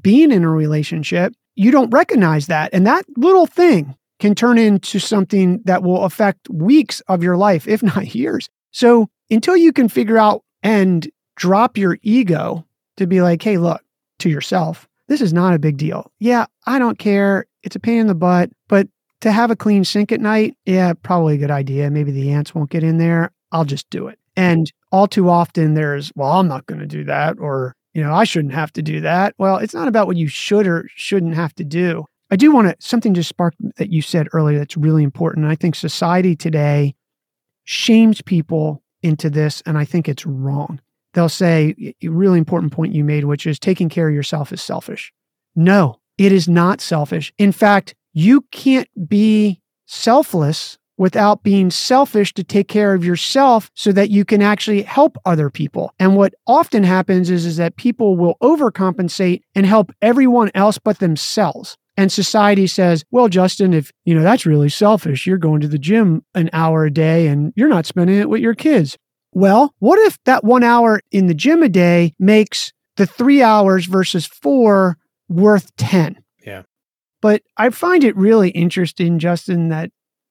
being in a relationship, you don't recognize that. And that little thing can turn into something that will affect weeks of your life, if not years. So until you can figure out and drop your ego to be like, hey, look to yourself, this is not a big deal. Yeah, I don't care. It's a pain in the butt, but to have a clean sink at night, yeah, probably a good idea. Maybe the ants won't get in there. I'll just do it. And all too often there's, well, I'm not going to do that, or, you know, I shouldn't have to do that. Well, it's not about what you should or shouldn't have to do. I do want to, something just sparked that you said earlier that's really important. I think society today shames people into this, and I think it's wrong. They'll say, a really important point you made, which is taking care of yourself is selfish. No, it is not selfish. In fact, you can't be selfless without being selfish to take care of yourself so that you can actually help other people. And what often happens is, is that people will overcompensate and help everyone else but themselves. And society says, well, Justin, if you know that's really selfish, you're going to the gym an hour a day and you're not spending it with your kids. Well, what if that one hour in the gym a day makes the three hours versus four worth 10? But I find it really interesting, Justin, that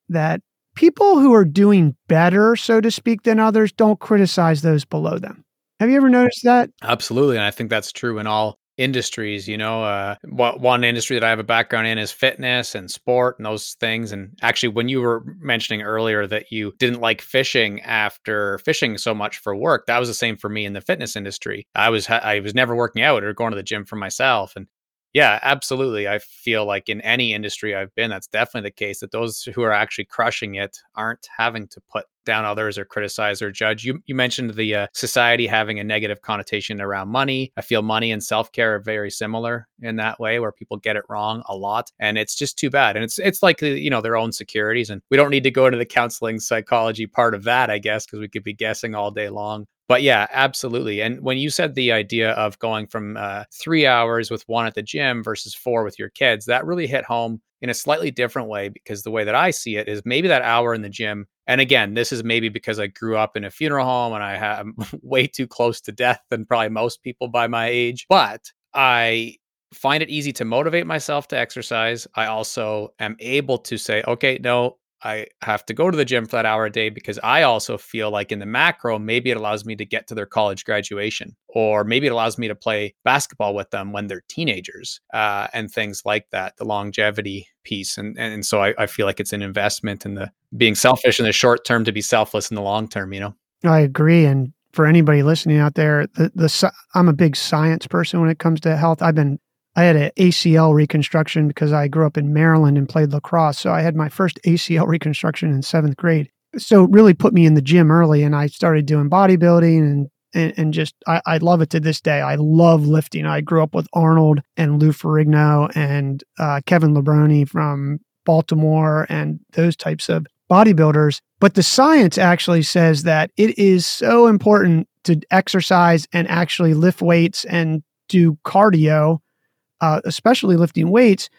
that people who are doing better, so to speak, than others don't criticize those below them. Have you ever noticed that? Absolutely. And I think that's true in all industries you know uh one industry that i have a background in is fitness and sport and those things and actually when you were mentioning earlier that you didn't like fishing after fishing so much for work that was the same for me in the fitness industry i was i was never working out or going to the gym for myself and yeah, absolutely. I feel like in any industry I've been, that's definitely the case that those who are actually crushing it aren't having to put down others or criticize or judge. You you mentioned the uh, society having a negative connotation around money. I feel money and self care are very similar in that way, where people get it wrong a lot, and it's just too bad. And it's it's like you know their own securities, and we don't need to go into the counseling psychology part of that, I guess, because we could be guessing all day long but yeah, absolutely. And when you said the idea of going from uh, three hours with one at the gym versus four with your kids, that really hit home in a slightly different way because the way that I see it is maybe that hour in the gym. And again, this is maybe because I grew up in a funeral home and I am way too close to death than probably most people by my age. But I find it easy to motivate myself to exercise. I also am able to say, okay, no, I have to go to the gym for that hour a day because I also feel like in the macro, maybe it allows me to get to their college graduation, or maybe it allows me to play basketball with them when they're teenagers, uh, and things like that. The longevity piece, and and so I, I feel like it's an investment in the being selfish in the short term to be selfless in the long term. You know, I agree, and for anybody listening out there, the the I'm a big science person when it comes to health. I've been I had an ACL reconstruction because I grew up in Maryland and played lacrosse. So I had my first ACL reconstruction in seventh grade. So it really put me in the gym early and I started doing bodybuilding and and, and just I, I love it to this day. I love lifting. I grew up with Arnold and Lou Ferrigno and uh, Kevin Levrone from Baltimore and those types of bodybuilders. But the science actually says that it is so important to exercise and actually lift weights and do cardio uh, especially lifting weights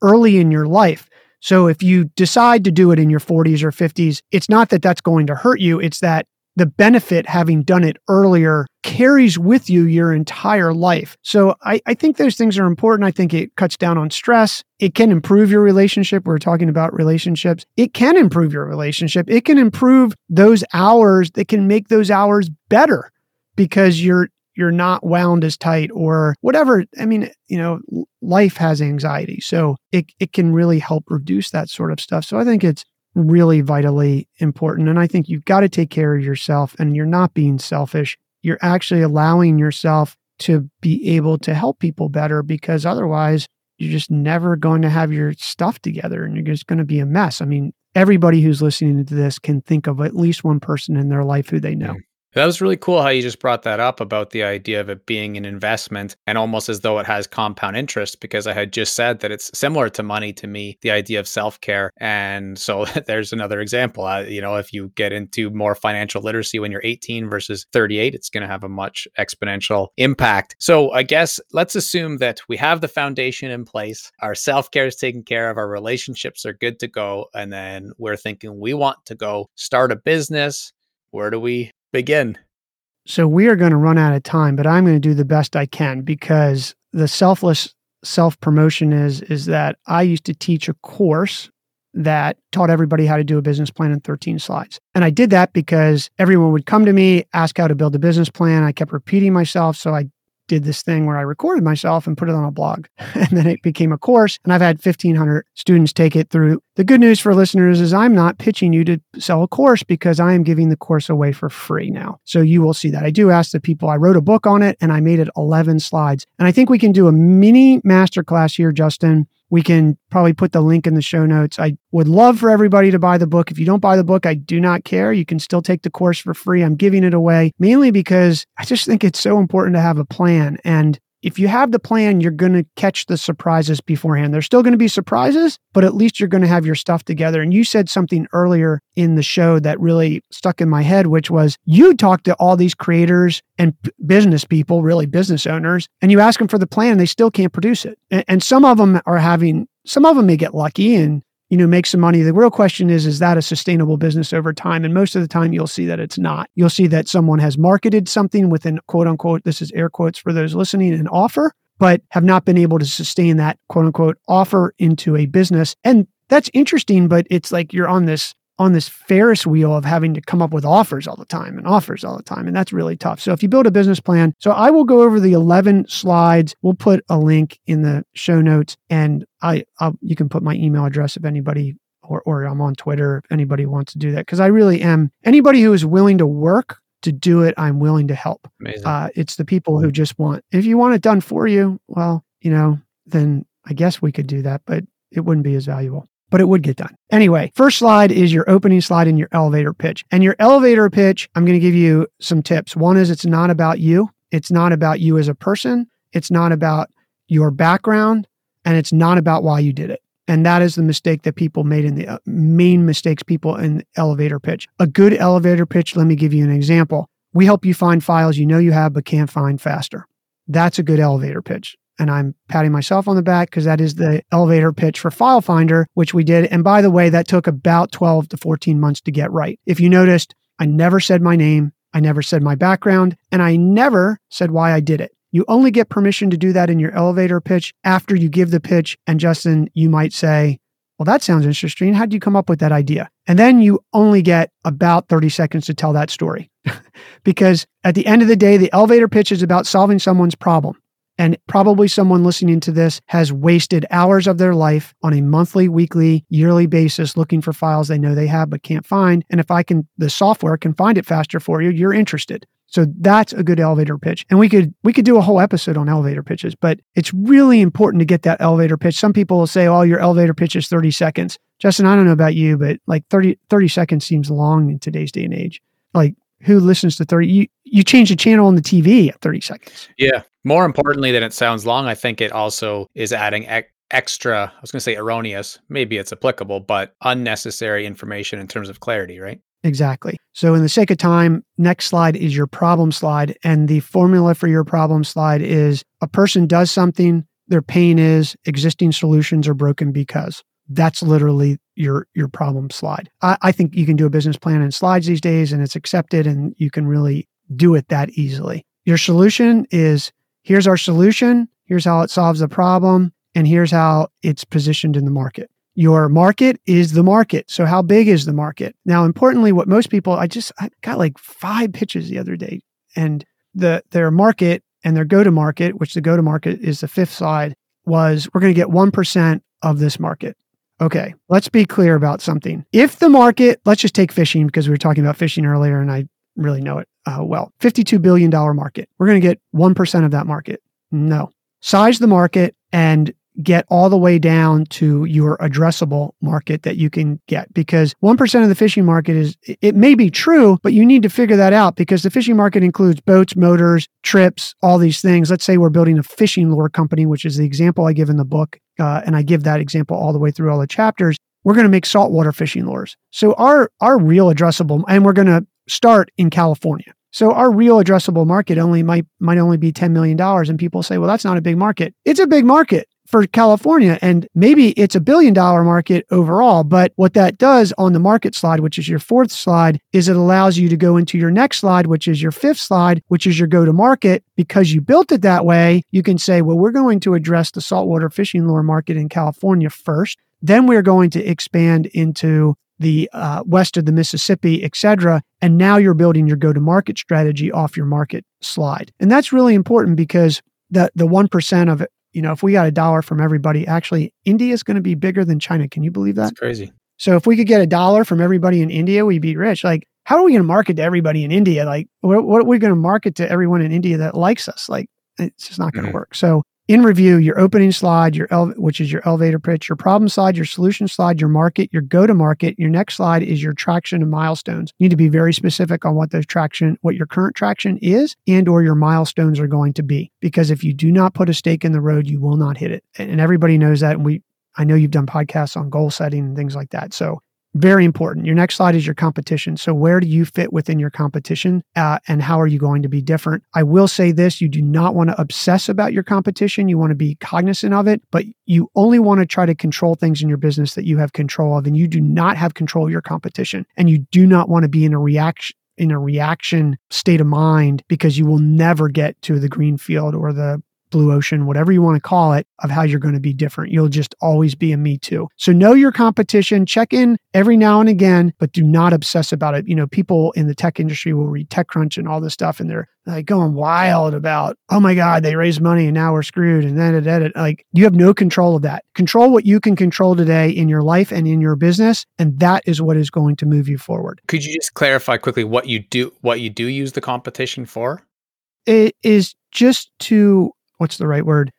early in your life. So if you decide to do it in your 40s or 50s, it's not that that's going to hurt you, it's that the benefit having done it earlier carries with you your entire life. So I, I, think those things are important. I think it cuts down on stress. It can improve your relationship. We're talking about relationships. It can improve your relationship. It can improve those hours that can make those hours better because you're you're not wound as tight or whatever. I mean, you know, life has anxiety. So it, it can really help reduce that sort of stuff. So I think it's really vitally important. And I think you've got to take care of yourself and you're not being selfish. You're actually allowing yourself to be able to help people better because otherwise you're just never going to have your stuff together and you're just going to be a mess. I mean, everybody who's listening to this can think of at least one person in their life who they know. That was really cool how you just brought that up about the idea of it being an investment and almost as though it has compound interest, because I had just said that it's similar to money to me, the idea of self care. And so there's another example. Uh, you know, if you get into more financial literacy when you're 18 versus 38, it's going to have a much exponential impact. So I guess let's assume that we have the foundation in place, our self care is taken care of, our relationships are good to go. And then we're thinking we want to go start a business. Where do we begin. So we are going to run out of time, but I'm going to do the best I can because the selfless self promotion is is that I used to teach a course that taught everybody how to do a business plan in 13 slides. And I did that because everyone would come to me, ask how to build a business plan. I kept repeating myself, so I did this thing where I recorded myself and put it on a blog. And then it became a course. And I've had 1,500 students take it through. The good news for listeners is I'm not pitching you to sell a course because I am giving the course away for free now. So you will see that. I do ask the people, I wrote a book on it and I made it 11 slides. And I think we can do a mini masterclass here, Justin, we can probably put the link in the show notes. I would love for everybody to buy the book. If you don't buy the book, I do not care. You can still take the course for free. I'm giving it away mainly because I just think it's so important to have a plan. And if you have the plan, you're going to catch the surprises beforehand. There's still going to be surprises, but at least you're going to have your stuff together. And you said something earlier in the show that really stuck in my head, which was you talk to all these creators and p- business people, really business owners, and you ask them for the plan, and they still can't produce it. And, and some of them are having, some of them may get lucky and you know, make some money. The real question is, is that a sustainable business over time? And most of the time, you'll see that it's not. You'll see that someone has marketed something with an quote unquote, this is air quotes for those listening, an offer, but have not been able to sustain that quote unquote offer into a business. And that's interesting, but it's like you're on this on this Ferris wheel of having to come up with offers all the time and offers all the time. And that's really tough. So if you build a business plan, so I will go over the 11 slides. We'll put a link in the show notes and I, I'll, you can put my email address if anybody or, or I'm on Twitter if anybody wants to do that. Cause I really am anybody who is willing to work to do it, I'm willing to help. Uh, it's the people who just want, if you want it done for you, well, you know, then I guess we could do that, but it wouldn't be as valuable but it would get done. Anyway, first slide is your opening slide in your elevator pitch. And your elevator pitch, I'm going to give you some tips. One is it's not about you, it's not about you as a person, it's not about your background, and it's not about why you did it. And that is the mistake that people made in the uh, main mistakes people in elevator pitch. A good elevator pitch, let me give you an example. We help you find files you know you have but can't find faster. That's a good elevator pitch and I'm patting myself on the back because that is the elevator pitch for File Finder, which we did. And by the way, that took about 12 to 14 months to get right. If you noticed, I never said my name, I never said my background, and I never said why I did it. You only get permission to do that in your elevator pitch after you give the pitch. And Justin, you might say, well, that sounds interesting. How did you come up with that idea? And then you only get about 30 seconds to tell that story. because at the end of the day, the elevator pitch is about solving someone's problem. And probably someone listening to this has wasted hours of their life on a monthly, weekly, yearly basis looking for files they know they have but can't find. And if I can, the software can find it faster for you, you're interested. So that's a good elevator pitch. And we could we could do a whole episode on elevator pitches, but it's really important to get that elevator pitch. Some people will say, "Oh, your elevator pitch is 30 seconds." Justin, I don't know about you, but like 30 30 seconds seems long in today's day and age. Like who listens to 30 you, you change the channel on the tv at 30 seconds. Yeah. More importantly than it sounds long i think it also is adding ec- extra i was going to say erroneous maybe it's applicable but unnecessary information in terms of clarity right? Exactly. So in the sake of time next slide is your problem slide and the formula for your problem slide is a person does something their pain is existing solutions are broken because that's literally your your problem slide. I, I, think you can do a business plan in slides these days and it's accepted and you can really do it that easily. Your solution is here's our solution, here's how it solves the problem, and here's how it's positioned in the market. Your market is the market. So how big is the market? Now, importantly, what most people I just I got like five pitches the other day and the their market and their go to market, which the go to market is the fifth slide, was we're going to get 1% of this market. Okay, let's be clear about something. If the market, let's just take fishing because we were talking about fishing earlier and I really know it uh, well. $52 billion market. We're going to get 1% of that market. No. Size the market and get all the way down to your addressable market that you can get. Because 1% of the fishing market is it may be true but you need to figure that out because the fishing market includes boats motors trips all these things. Let's say we're building a fishing lure company which is the example i give in the book uh, and i give that example all the way through all the chapters. We're going to make saltwater fishing lures. So our our real addressable and we're going to start in california. So our real addressable market only might might only be $10 million. And people say, well, that's not a big market. It's a big market for California. And maybe it's a billion dollar market overall. But what that does on the market slide, which is your fourth slide, is it allows you to go into your next slide, which is your fifth slide, which is your go to market. Because you built it that way, you can say, well, we're going to address the saltwater fishing lure market in California first. Then we're going to expand into the uh, west of the Mississippi, et cetera. And now you're building your go to market strategy off your market slide. And that's really important because the, the 1% of you know, if we got a dollar from everybody, actually, India is going to be bigger than China. Can you believe that? That's crazy. So if we could get a dollar from everybody in India, we'd be rich. Like, how are we going to market to everybody in India? Like, what, what are we going to market to everyone in India that likes us? Like, it's just not going to mm-hmm. work. So in review, your opening slide, your ele- which is your elevator pitch, your problem slide, your solution slide, your market, your go to market. Your next slide is your traction and milestones. You need to be very specific on what those traction, what your current traction is, and or your milestones are going to be. Because if you do not put a stake in the road, you will not hit it. And everybody knows that. And we, I know you've done podcasts on goal setting and things like that. So very important. Your next slide is your competition. So, where do you fit within your competition uh, and how are you going to be different? I will say this you do not want to obsess about your competition. You want to be cognizant of it, but you only want to try to control things in your business that you have control of. And you do not have control of your competition. And you do not want to be in a reaction in a reaction state of mind because you will never get to the green field or the blue ocean, whatever you want to call it, of how you're going to be different. You'll just always be a me too. So know your competition, check in every now and again, but do not obsess about it. You know, people in the tech industry will read TechCrunch and all this stuff and they're like going wild about, oh my God, they raised money and now we're screwed. And then it, like you have no control of that. Control what you can control today in your life and in your business. And that is what is going to move you forward. Could you just clarify quickly what you do, what you do use the competition for? It is just to what's the right word?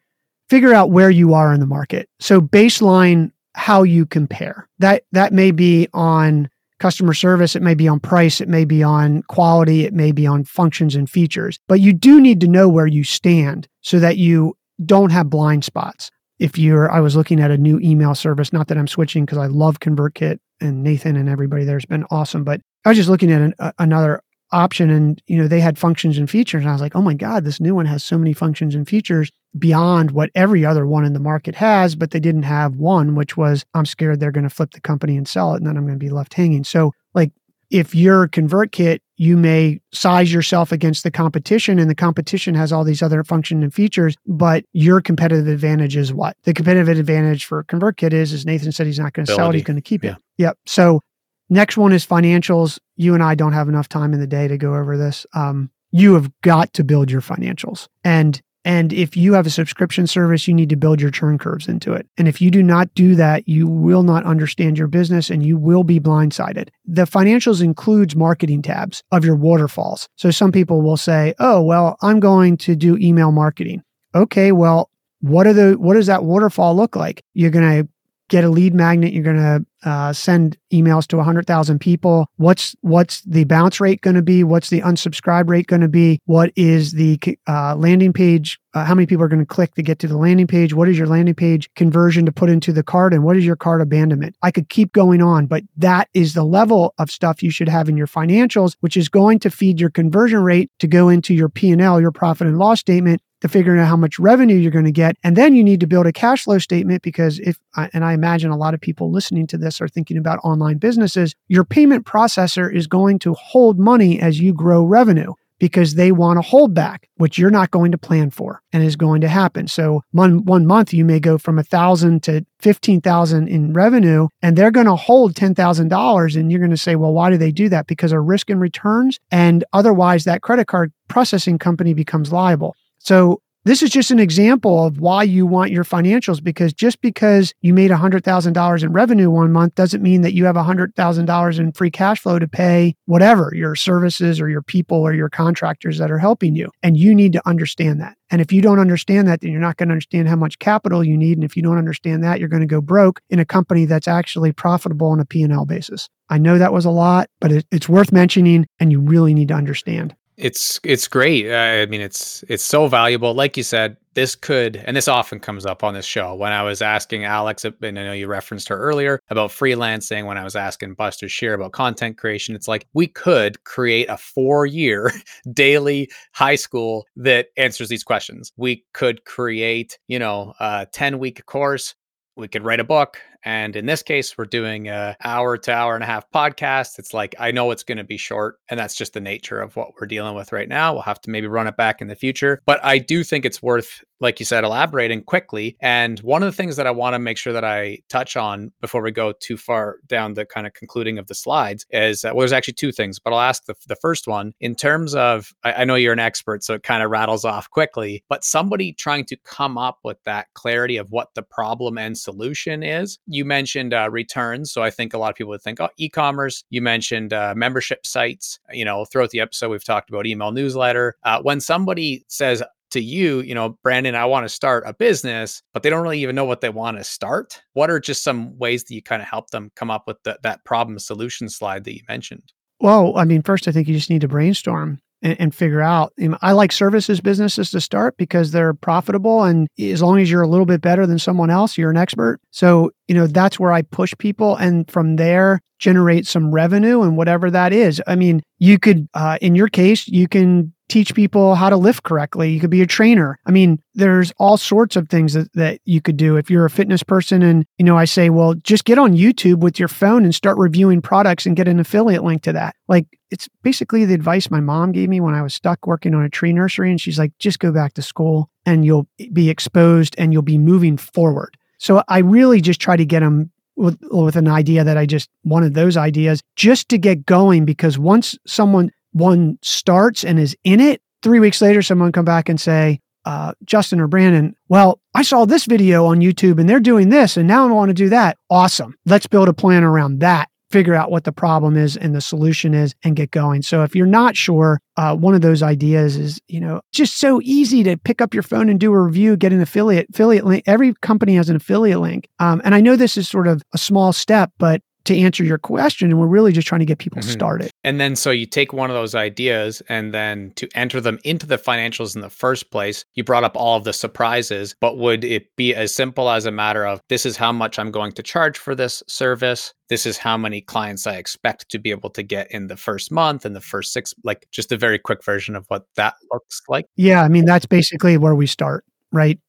Figure out where you are in the market. So baseline how you compare. That that may be on customer service, it may be on price, it may be on quality, it may be on functions and features. But you do need to know where you stand so that you don't have blind spots. If you're I was looking at a new email service, not that I'm switching because I love ConvertKit and Nathan and everybody there's been awesome, but I was just looking at an, a, another option and you know they had functions and features. And i was like oh my god this new one has so many functions and features beyond what every other one in the market has but they didn't have one which was i'm scared they're going to flip the company and sell it and then i'm going to be left hanging. So like if you're convertkit you may size yourself against the competition and the competition has all these other functions and features but your competitive advantage is what? The competitive advantage for convertkit is is nathan said he's not going to sell it he's going to keep yeah. it yep. So Next one is financials. You and I don't have enough time in the day to go over this. Um, you have got to build your financials. And and if you have a subscription service, you need to build your churn curves into it. And if you do not do that, you will not understand your business and you will be blindsided. The financials includes marketing tabs of your waterfalls. So some people will say, "Oh, well, I'm going to do email marketing." Okay, well, what are the what does that waterfall look like? You're going to get a lead magnet. You're going to uh, send emails to 100,000 people. What's what's the bounce rate going to be? What's the unsubscribe rate going to be? What is the uh, landing page? Uh, how many people are going to click to get to the landing page? What is your landing page conversion to put into the cart? And what is your cart abandonment? I could keep going on, but that is the level of stuff you should have in your financials, which is going to feed your conversion rate to go into your P&L, your profit and loss statement, to figuring out how much revenue you're going to get. And then you need to build a cash flow statement because if, and I imagine a lot of people listening to this are thinking about online businesses, your payment processor is going to hold money as you grow revenue because they want to hold back, which you're not going to plan for and is going to happen. So one, one month you may go from a thousand to 15,000 in revenue and they're going to hold $10,000 and you're going to say, well, why do they do that? Because of risk and returns. And otherwise that credit card processing company becomes liable. So this is just an example of why you want your financials because just because you made $100,000 in revenue one month doesn't mean that you have $100,000 in free cash flow to pay whatever your services or your people or your contractors that are helping you. And you need to understand that. And if you don't understand that, then you're not going to understand how much capital you need. And if you don't understand that, you're going to go broke in a company that's actually profitable on a P&L basis. I know that was a lot, but it, it's worth mentioning and you really need to understand. It's it's great. I mean, it's it's so valuable. Like you said, this could, and this often comes up on this show. When I was asking Alex, and I know you referenced her earlier about freelancing. When I was asking Buster Shear about content creation, it's like we could create a four-year daily high school that answers these questions. We could create, you know, a ten-week course. We could write a book and in this case, we're doing a hour to hour and a half podcast. It's like I know it's going to be short, and that's just the nature of what we're dealing with right now. We'll have to maybe run it back in the future, but I do think it's worth, like you said, elaborating quickly. And one of the things that I want to make sure that I touch on before we go too far down the kind of concluding of the slides is uh, well, there's actually two things, but I'll ask the, the first one in terms of I, I know you're an expert, so it kind of rattles off quickly, but somebody trying to come up with that clarity of what the problem and solution is you mentioned uh, returns. So I think a lot of people would think, oh, e commerce. You mentioned uh, membership sites. You know, throughout the episode, we've talked about email newsletter. Uh, when somebody says, to you, you know, Brandon, I want to start a business, but they don't really even know what they want to start. What are just some ways that you kind of help them come up with the, that problem solution slide that you mentioned? Well, I mean, first, I think you just need to brainstorm and, and figure out. I like services businesses to start because they're profitable. And as long as you're a little bit better than someone else, you're an expert. So, you know, that's where I push people. And from there, generate some revenue and whatever that is. I mean, you could, uh, in your case, you can teach people how to lift correctly. You could be a trainer. I mean, there's all sorts of things that, that you could do. If you're a fitness person and, you know, I say, well, just get on YouTube with your phone and start reviewing products and get an affiliate link to that. Like, it's basically the advice my mom gave me when I was stuck working on a tree nursery. And she's like, just go back to school and you'll be exposed and you'll be moving forward. So I really just try to get them with, with an idea that I just wanted those ideas just to get going because once someone one starts and is in it, three weeks later, someone come back and say, uh, Justin or Brandon, well, I saw this video on YouTube and they're doing this and now I want to do that. Awesome. Let's build a plan around that. Figure out what the problem is and the solution is and get going. So if you're not sure, uh, one of those ideas is, you know, just so easy to pick up your phone and do a review, get an affiliate affiliate link. Every company has an affiliate link. Um, and I know this is sort of a small step, but to answer your question and we're really just trying to get people mm-hmm. started. And then so you take one of those ideas and then to enter them into the financials in the first place you brought up all of the surprises but would it be as simple as a matter of this is how much i'm going to charge for this service. This is how many clients i expect to be able to get in the first month and the first six like just a very quick version of what that looks like? Yeah i mean that's basically where we start right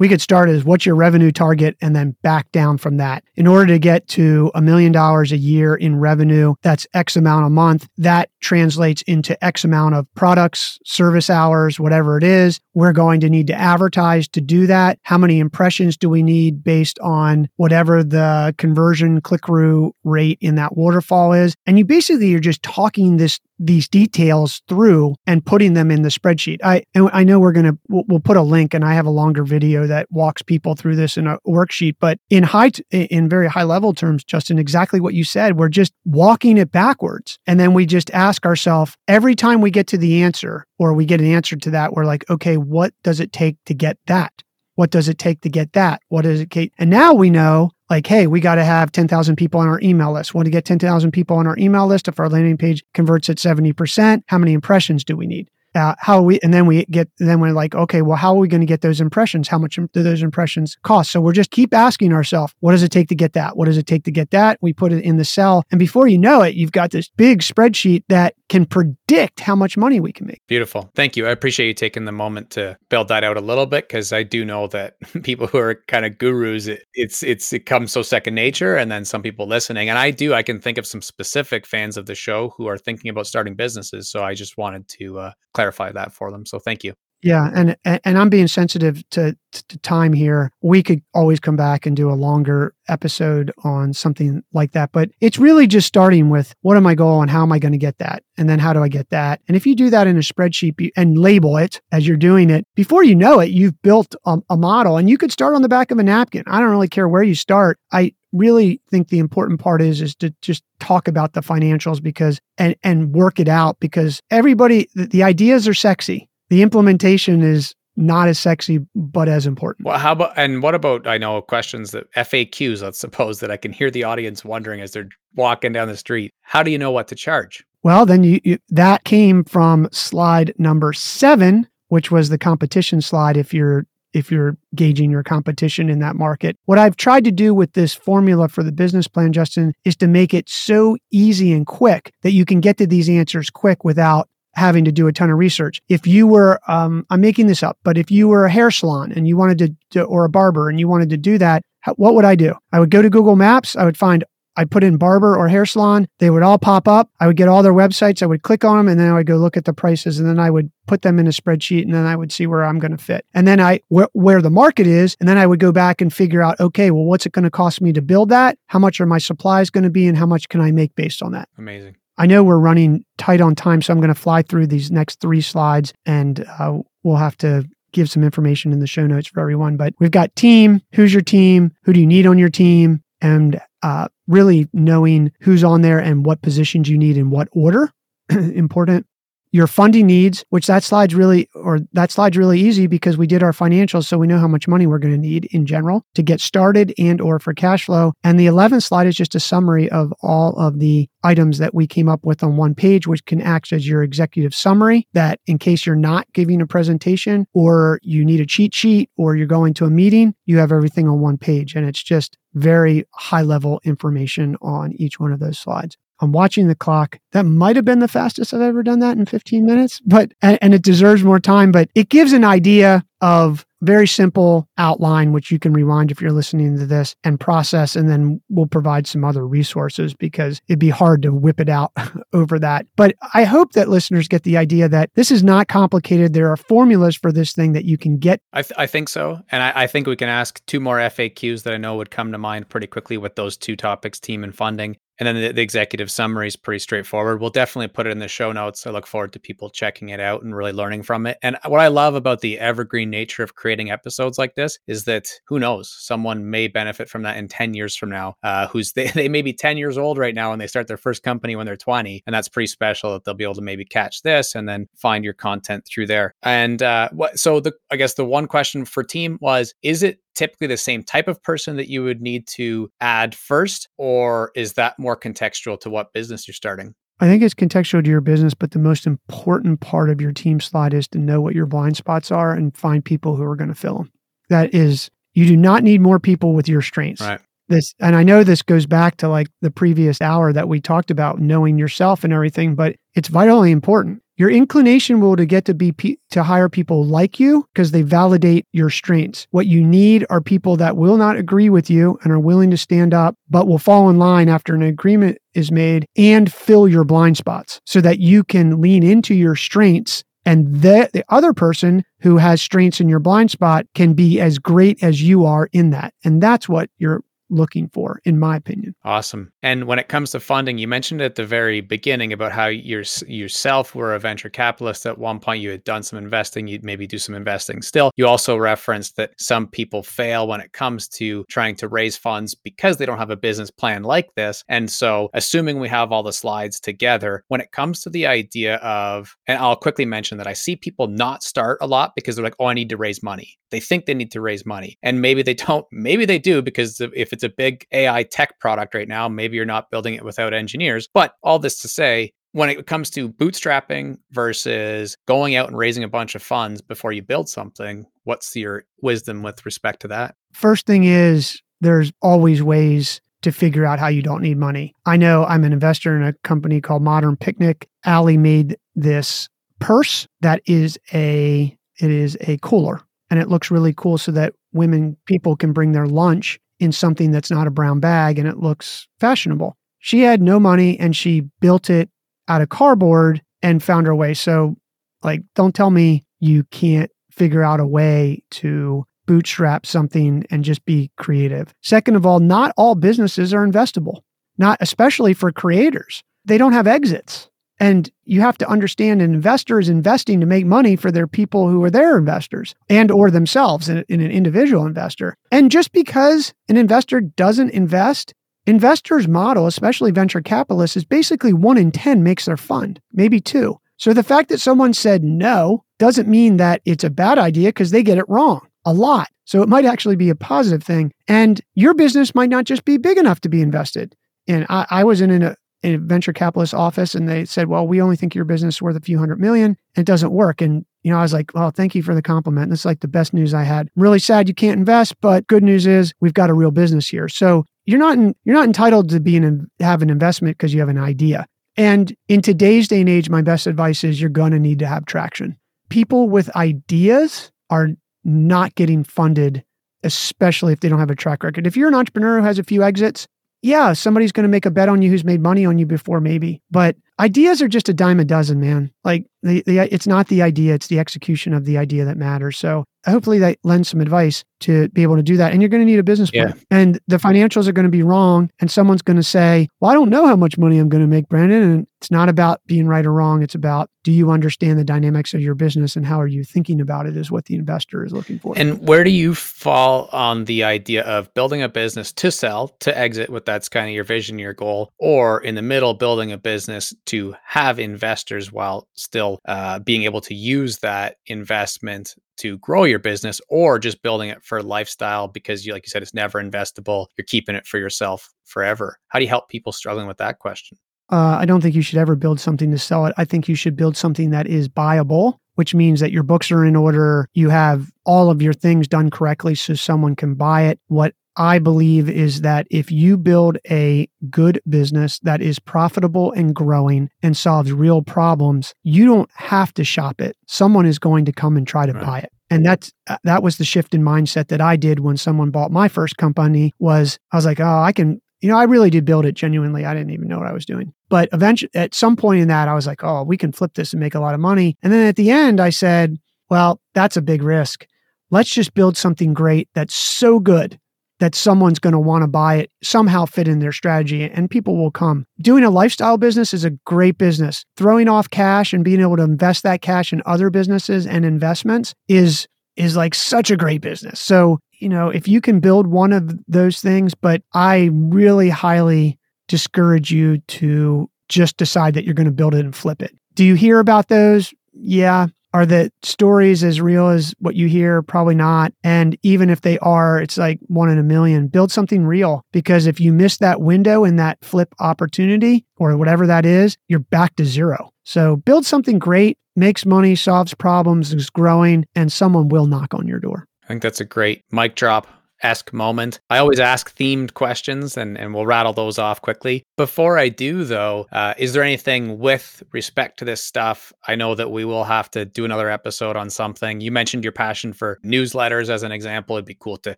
we could start as what's your revenue target and then back down from that. In order to get to a million dollars a year in revenue, that's X amount a month. That translates into X amount of products, service hours, whatever it is. We're going to need to advertise to do that. How many impressions do we need based on whatever the conversion click through rate in that waterfall is? And you basically you're just talking this these details through and putting them in the spreadsheet. I and I know we're gonna we'll, we'll, put a link, and I have a longer video that walks people through this in a worksheet. But in high in very high level terms, Justin, exactly what you said. We're just walking it backwards, and then we just ask ourselves every time we get to the answer or we get an answer to that, we're like, okay, what does it take to get that? What does it take to get that? What does it take? And now we know like, hey, we got to have 10,000 people on our email list. Want to get 10,000 people on our email list if our landing page converts at 70%? How many impressions do we need? Uh, how we and then we get then we're like okay well how are we going to get those impressions? How much do those impressions cost? So we're just keep asking ourselves what does it take to get that? What does it take to get that? We put it in the cell. And before you know it you've got this big spreadsheet that can predict how much money we can make. Beautiful. Thank you. I appreciate you taking the moment to build that out a little bit because i do know that people who are kind of gurus it, it's it's it comes so second nature and then some people listening. And i do i can think of some specific fans of the show who are thinking about starting businesses. So i just wanted to uh, clarify that for them. So thank you. Yeah, and and I'm being sensitive to, to time here. We could always come back and do a longer episode on something like that, but it's really just starting with what am I goal and how am I going to get that, and then how do I get that? And if you do that in a spreadsheet and label it as you're doing it, before you know it, you've built a, a model, and you could start on the back of a napkin. I don't really care where you start. I really think the important part is is to just talk about the financials because and and work it out because everybody the, the ideas are sexy the implementation is not as sexy, but as important. Well, how about and what about I know questions that FAQs, let's suppose that I can hear the audience wondering as they're walking down the street. How do you know what to charge? Well, then you, you that came from slide number seven, which was the competition slide. If you're if you're gauging your competition in that market. What I've tried to do with this formula for the business plan, Justin, is to make it so easy and quick that you can get to these answers quick without having to do a ton of research. If you were, um, I'm making this up, but if you were a hair salon and you wanted to, to, or a barber and you wanted to do that, how, what would I do? I would go to Google Maps. I would find, I'd put in barber or hair salon. They would all pop up. I would get all their websites. I would click on them and then I would go look at the prices and then I would put them in a spreadsheet and then I would see where I'm going to fit. And then I, wh- where the market is. And then I would go back and figure out, okay, well, what's it going to cost me to build that? How much are my supplies going to be and how much can I make based on that? Amazing. I know we're running tight on time, so I'm going to fly through these next three slides and uh, we'll have to give some information in the show notes for everyone. But we've got team, who's your team, who do you need on your team, and uh, really knowing who's on there and what positions you need in what order. Important your funding needs, which that slide's really, or that slide's really easy because we did our financials. So we know how much money we're going to need in general to get started and or for cash flow. And the 11th slide is just a summary of all of the items that we came up with on one page, which can act as your executive summary that in case you're not giving a presentation or you need a cheat sheet or you're going to a meeting, you have everything on one page. And it's just very high level information on each one of those slides. I'm watching the clock. That might have been the fastest I've ever done that in 15 minutes, but and, and, it deserves more time, but it gives an idea of very simple outline which you can rewind if you're listening to this and process and then we'll provide some other resources because it'd be hard to whip it out over that. But I hope that listeners get the idea that this is not complicated. There are formulas for this thing that you can get. I, th- I think so. And I, I think we can ask two more FAQs that I know would come to mind pretty quickly with those two topics, team and funding. And then the, the, executive summary is pretty straightforward. We'll definitely put it in the show notes. I look forward to people checking it out and really learning from it. And what I love about the evergreen nature of creating episodes like this is that who knows, someone may benefit from that in 10 years from now, uh, who's they, they may be 10 years old right now and they start their first company when they're 20. And that's pretty special that they'll be able to maybe catch this and then find your content through there. And uh, what, so the, I guess the one question for team was, is it typically the same type of person that you would need to add first, or is that more contextual to what business you're starting? I think it's contextual to your business, but the most important part of your team slide is to know what your blind spots are and find people who are going to fill them. That is, you do not need more people with your strengths. Right. This, and I know this goes back to like the previous hour that we talked about knowing yourself and everything, but it's vitally important your inclination will to get to be pe- to hire people like you because they validate your strengths. What you need are people that will not agree with you and are willing to stand up, but will fall in line after an agreement is made and fill your blind spots so that you can lean into your strengths and the, the other person who has strengths in your blind spot can be as great as you are in that. And that's what you're looking for, in my opinion. Awesome. And when it comes to funding, you mentioned at the very beginning about how you yourself were a venture capitalist. At one point, you had done some investing. You'd maybe do some investing still. You also referenced that some people fail when it comes to trying to raise funds because they don't have a business plan like this. And so, assuming we have all the slides together, when it comes to the idea of, and I'll quickly mention that I see people not start a lot because they're like, oh, I need to raise money. They think they need to raise money. And maybe they don't. Maybe they do because if it's a big AI tech product right now, maybe you're not building it without engineers. But all this to say, when it comes to bootstrapping versus going out and raising a bunch of funds before you build something, what's your wisdom with respect to that? First thing is there's always ways to figure out how you don't need money. I know I'm an investor in a company called Modern Picnic. Ali made this purse that is a it is a cooler and it looks really cool so that women people can bring their lunch in something that's not a brown bag and it looks fashionable. She had no money and she built it out of cardboard and found her way. So like don't tell me you can't figure out a way to bootstrap something and just be creative. Second of all, not all businesses are investable, not especially for creators. They don't have exits. And you have to understand an investor is investing to make money for their people who are their investors and or themselves in, in an individual investor. And just because an investor doesn't invest, investors' model, especially venture capitalists, is basically one in 10 makes their fund, maybe two. So the fact that someone said no doesn't mean that it's a bad idea because they get it wrong a lot. So it might actually be a positive thing. And your business might not just be big enough to be invested And I, I was in a, a venture capitalist office and they said, well, we only think your business is worth a few hundred million. It doesn't work. And, you know, I was like, well, thank you for the compliment. This is like the best news I had. I'm really sad you can't invest, but good news is we've got a real business here. So you're not in, you're not entitled to be in have an investment because you have an idea. And in today's day and age, my best advice is you're going to need to have traction. People with ideas are not getting funded, especially if they don't have a track record. If you're an entrepreneur who has a few exits, yeah, somebody's going to make a bet on you who's made money on you before, maybe. But ideas are just a dime a dozen, man. Like the, the, it's not the idea, it's the execution of the idea that matters. So hopefully that lends some advice to be able to do that. And you're going to need a business plan. Yeah. And the financials are going to be wrong. And someone's going to say, Well, I don't know how much money I'm going to make, Brandon. And it's not about being right or wrong. It's about do you understand the dynamics of your business and how are you thinking about it is what the investor is looking for. And where do you fall on the idea of building a business to sell, to exit, what that's kind of your vision, your goal, or in the middle, building a business to have investors while still uh, being able to use that investment to grow your business or just building it for lifestyle because you like you said it's never investable. You're keeping it for yourself forever. How do you help people struggling with that question? Uh, i don't think you should ever build something to sell it. I think you should build something that is buyable which means that your books are in order. You have all of your things done correctly so someone can buy it. What I believe is that if you build a good business that is profitable and growing and solves real problems, you don't have to shop it. Someone is going to come and try to right. buy it. And that's uh, that was the shift in mindset that I did when someone bought my first company was I was like, "Oh, I can you know, I really did build it genuinely. I didn't even know what I was doing. But eventually, at some point in that, I was like, oh, we can flip this and make a lot of money. And then at the end, I said, well, that's a big risk. Let's just build something great that's so good that someone's going to want to buy it, somehow fit in their strategy, and people will come. Doing a lifestyle business is a great business. Throwing off cash and being able to invest that cash in other businesses and investments is is like such a great business. So, you know, if you can build one of those things, but I really highly discourage you to just decide that you're going to build it and flip it. Do you hear about those? Yeah, are the stories as real as what you hear? Probably not. And even if they are, it's like one in a million. Build something real because if you miss that window and that flip opportunity or whatever that is, you're back to zero. So build something great, makes money, solves problems, is growing, and someone will knock on your door. I think that's a great mic drop esque moment. I always ask themed questions and, and we'll rattle those off quickly. Before I do, though, uh, is there anything with respect to this stuff? I know that we will have to do another episode on something. You mentioned your passion for newsletters as an example. It'd be cool to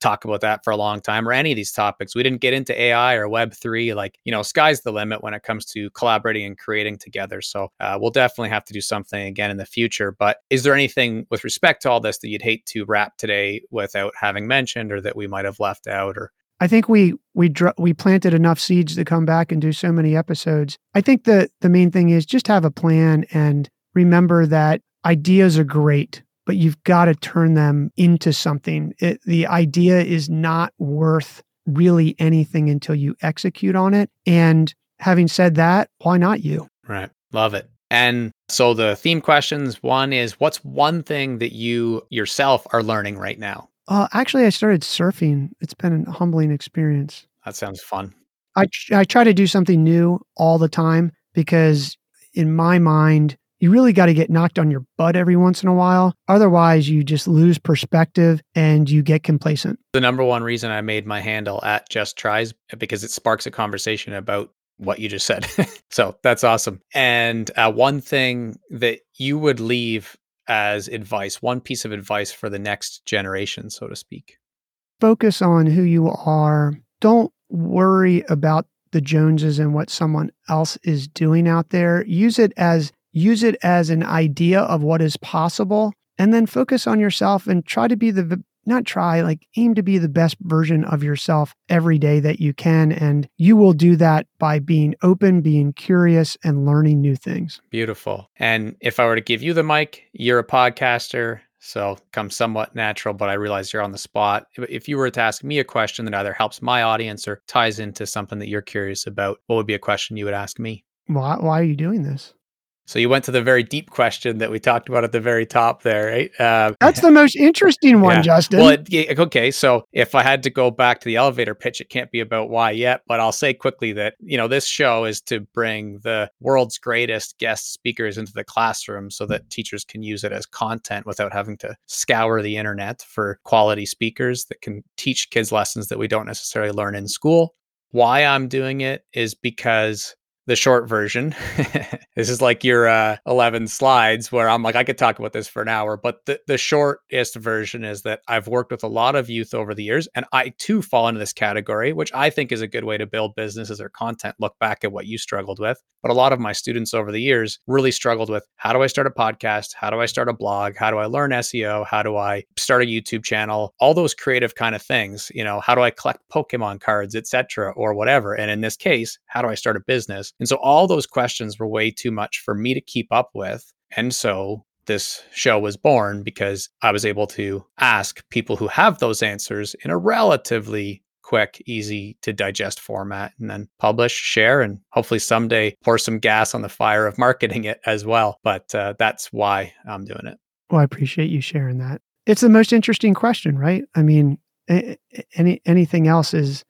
talk about that for a long time or any of these topics. We didn't get into AI or Web3. Like, you know, sky's the limit when it comes to collaborating and creating together. So uh, we'll definitely have to do something again in the future. But is there anything with respect to all this that you'd hate to wrap today without having mentioned or that we might have left out or I think we we dr- we planted enough seeds to come back and do so many episodes. I think the the main thing is just have a plan and remember that ideas are great, but you've got to turn them into something. It, the idea is not worth really anything until you execute on it. And having said that, why not you? Right. Love it. And so the theme questions one is what's one thing that you yourself are learning right now? Uh, actually, I started surfing. It's been a humbling experience. That sounds fun. I, I try to do something new all the time because, in my mind, you really got to get knocked on your butt every once in a while. Otherwise, you just lose perspective and you get complacent. The number one reason I made my handle at Just Tries because it sparks a conversation about what you just said. so that's awesome. And uh, one thing that you would leave as advice, one piece of advice for the next generation, so to speak? Focus on who you are. Don't worry about the Joneses and what someone else is doing out there. Use it as use it as an idea of what is possible and then focus on yourself and try to be the not try, like aim to be the best version of yourself every day that you can. And you will do that by being open, being curious, and learning new things. Beautiful. And if I were to give you the mic, you're a podcaster. So come somewhat natural, but I realize you're on the spot. If you were to ask me a question that either helps my audience or ties into something that you're curious about, what would be a question you would ask me? Why, why are you doing this? So you went to the very deep question that we talked about at the very top there, right? Uh, That's the most interesting one, yeah. Justin. Well, it, okay. So if I had to go back to the elevator pitch, it can't be about why yet, but I'll say quickly that, you know, this show is to bring the world's greatest guest speakers into the classroom so that teachers can use it as content without having to scour the internet for quality speakers that can teach kids lessons that we don't necessarily learn in school. Why I'm doing it is because the short version. this is like your uh, 11 slides where I'm like, I could talk about this for an hour, but the, the shortest version is that I've worked with a lot of youth over the years, and I too fall into this category, which I think is a good way to build businesses or content. Look back at what you struggled with. But a lot of my students over the years really struggled with how do I start a podcast? How do I start a blog? How do I learn SEO? How do I start a YouTube channel? All those creative kind of things. You know, how do I collect Pokemon cards, etc., or whatever? And in this case, how do I start a business? And so all those questions were way too much for me to keep up with. And so this show was born because I was able to ask people who have those answers in a relatively quick, easy to digest format and then publish, share, and hopefully someday pour some gas on the fire of marketing it as well. But uh, that's why I'm doing it. Well, I appreciate you sharing that. It's the most interesting question, right? I mean, any anything else is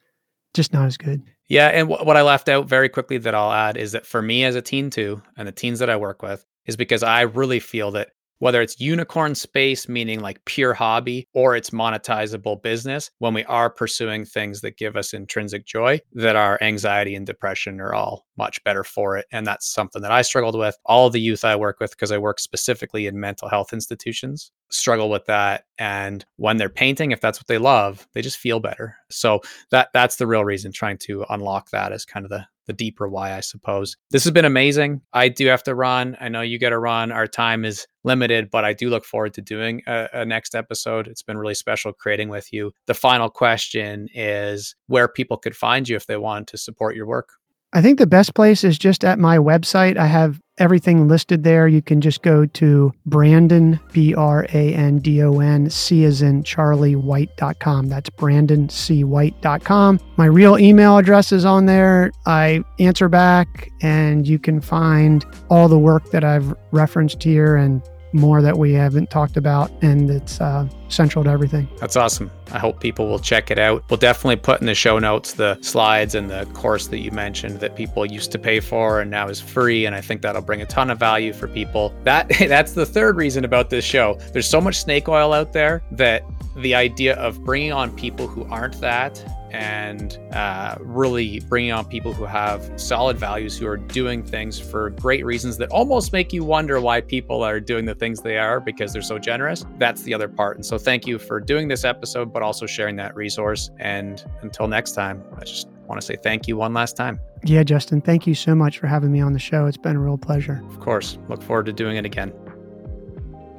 just not as good. Yeah, and w- what I left out very quickly that I'll add is that for me as a teen too, and the teens that I work with, is because I really feel that whether it's unicorn space, meaning like pure hobby, or it's monetizable business, when we are pursuing things that give us intrinsic joy, that our anxiety and depression are all much better for it. And that's something that I struggled with. All the youth I work with, because I work specifically in mental health institutions, struggle with that. And when they're painting, if that's what they love, they just feel better. So that that's the real reason trying to unlock that is kind of the the deeper why, I suppose. This has been amazing. I do have to run. I know you got to run. Our time is limited, but I do look forward to doing a, a, next episode. It's been really special creating with you. The final question is where people could find you if they want to support your work. I think the best place is just at my website. I have everything listed there. You can just go to Brandon, B R A N D O N, C as in Charlie White.com. That's BrandonCWhite.com. My real email address is on there. I answer back, and you can find all the work that I've referenced here and more that we haven't talked about, and it's uh, central to everything. That's awesome. I hope people will check it out. We'll definitely put in the show notes the slides and the course that you mentioned that people used to pay for and now is free, and I think that'll bring a ton of value for people. That that's the third reason about this show. There's so much snake oil out there that the idea of bringing on people who aren't that and uh, really bringing on people who have solid values, who are doing things for great reasons that almost make you wonder why people are doing the things they are because they're so generous. That's the other part. And so, thank you for doing this episode, but also sharing that resource. And until next time, I just want to say thank you one last time. Yeah, Justin, thank you so much for having me on the show. It's been a real pleasure. Of course. Look forward to doing it again.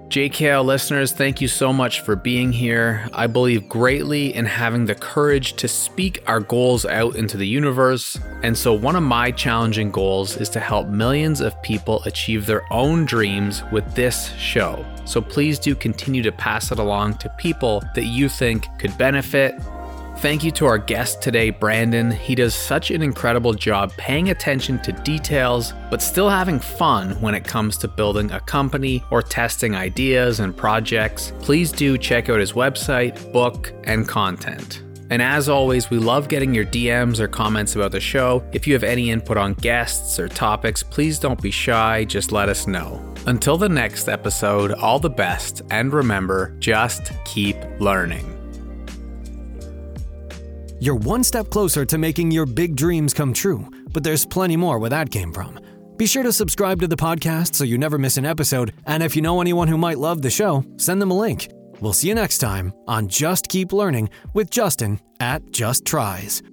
JKL listeners, thank you so much for being here. I believe greatly in having the courage to speak our goals out into the universe. And so, one of my challenging goals is to help millions of people achieve their own dreams with this show. So, please do continue to pass it along to people that you think could benefit Thank you to our guest today, Brandon. He does such an incredible job paying attention to details, but still having fun when it comes to building a company or testing ideas and projects. Please do check out his website, book, and content. And as always, we love getting your DMs or comments about the show. If you have any input on guests or topics, please don't be shy, just let us know. Until the next episode, all the best, and remember just keep learning. You're one step closer to making your big dreams come true, but there's plenty more where that came from. Be sure to subscribe to the podcast so you never miss an episode, and if you know anyone who might love the show, send them a link. We'll see you next time on Just Keep Learning with Justin at Just Tries.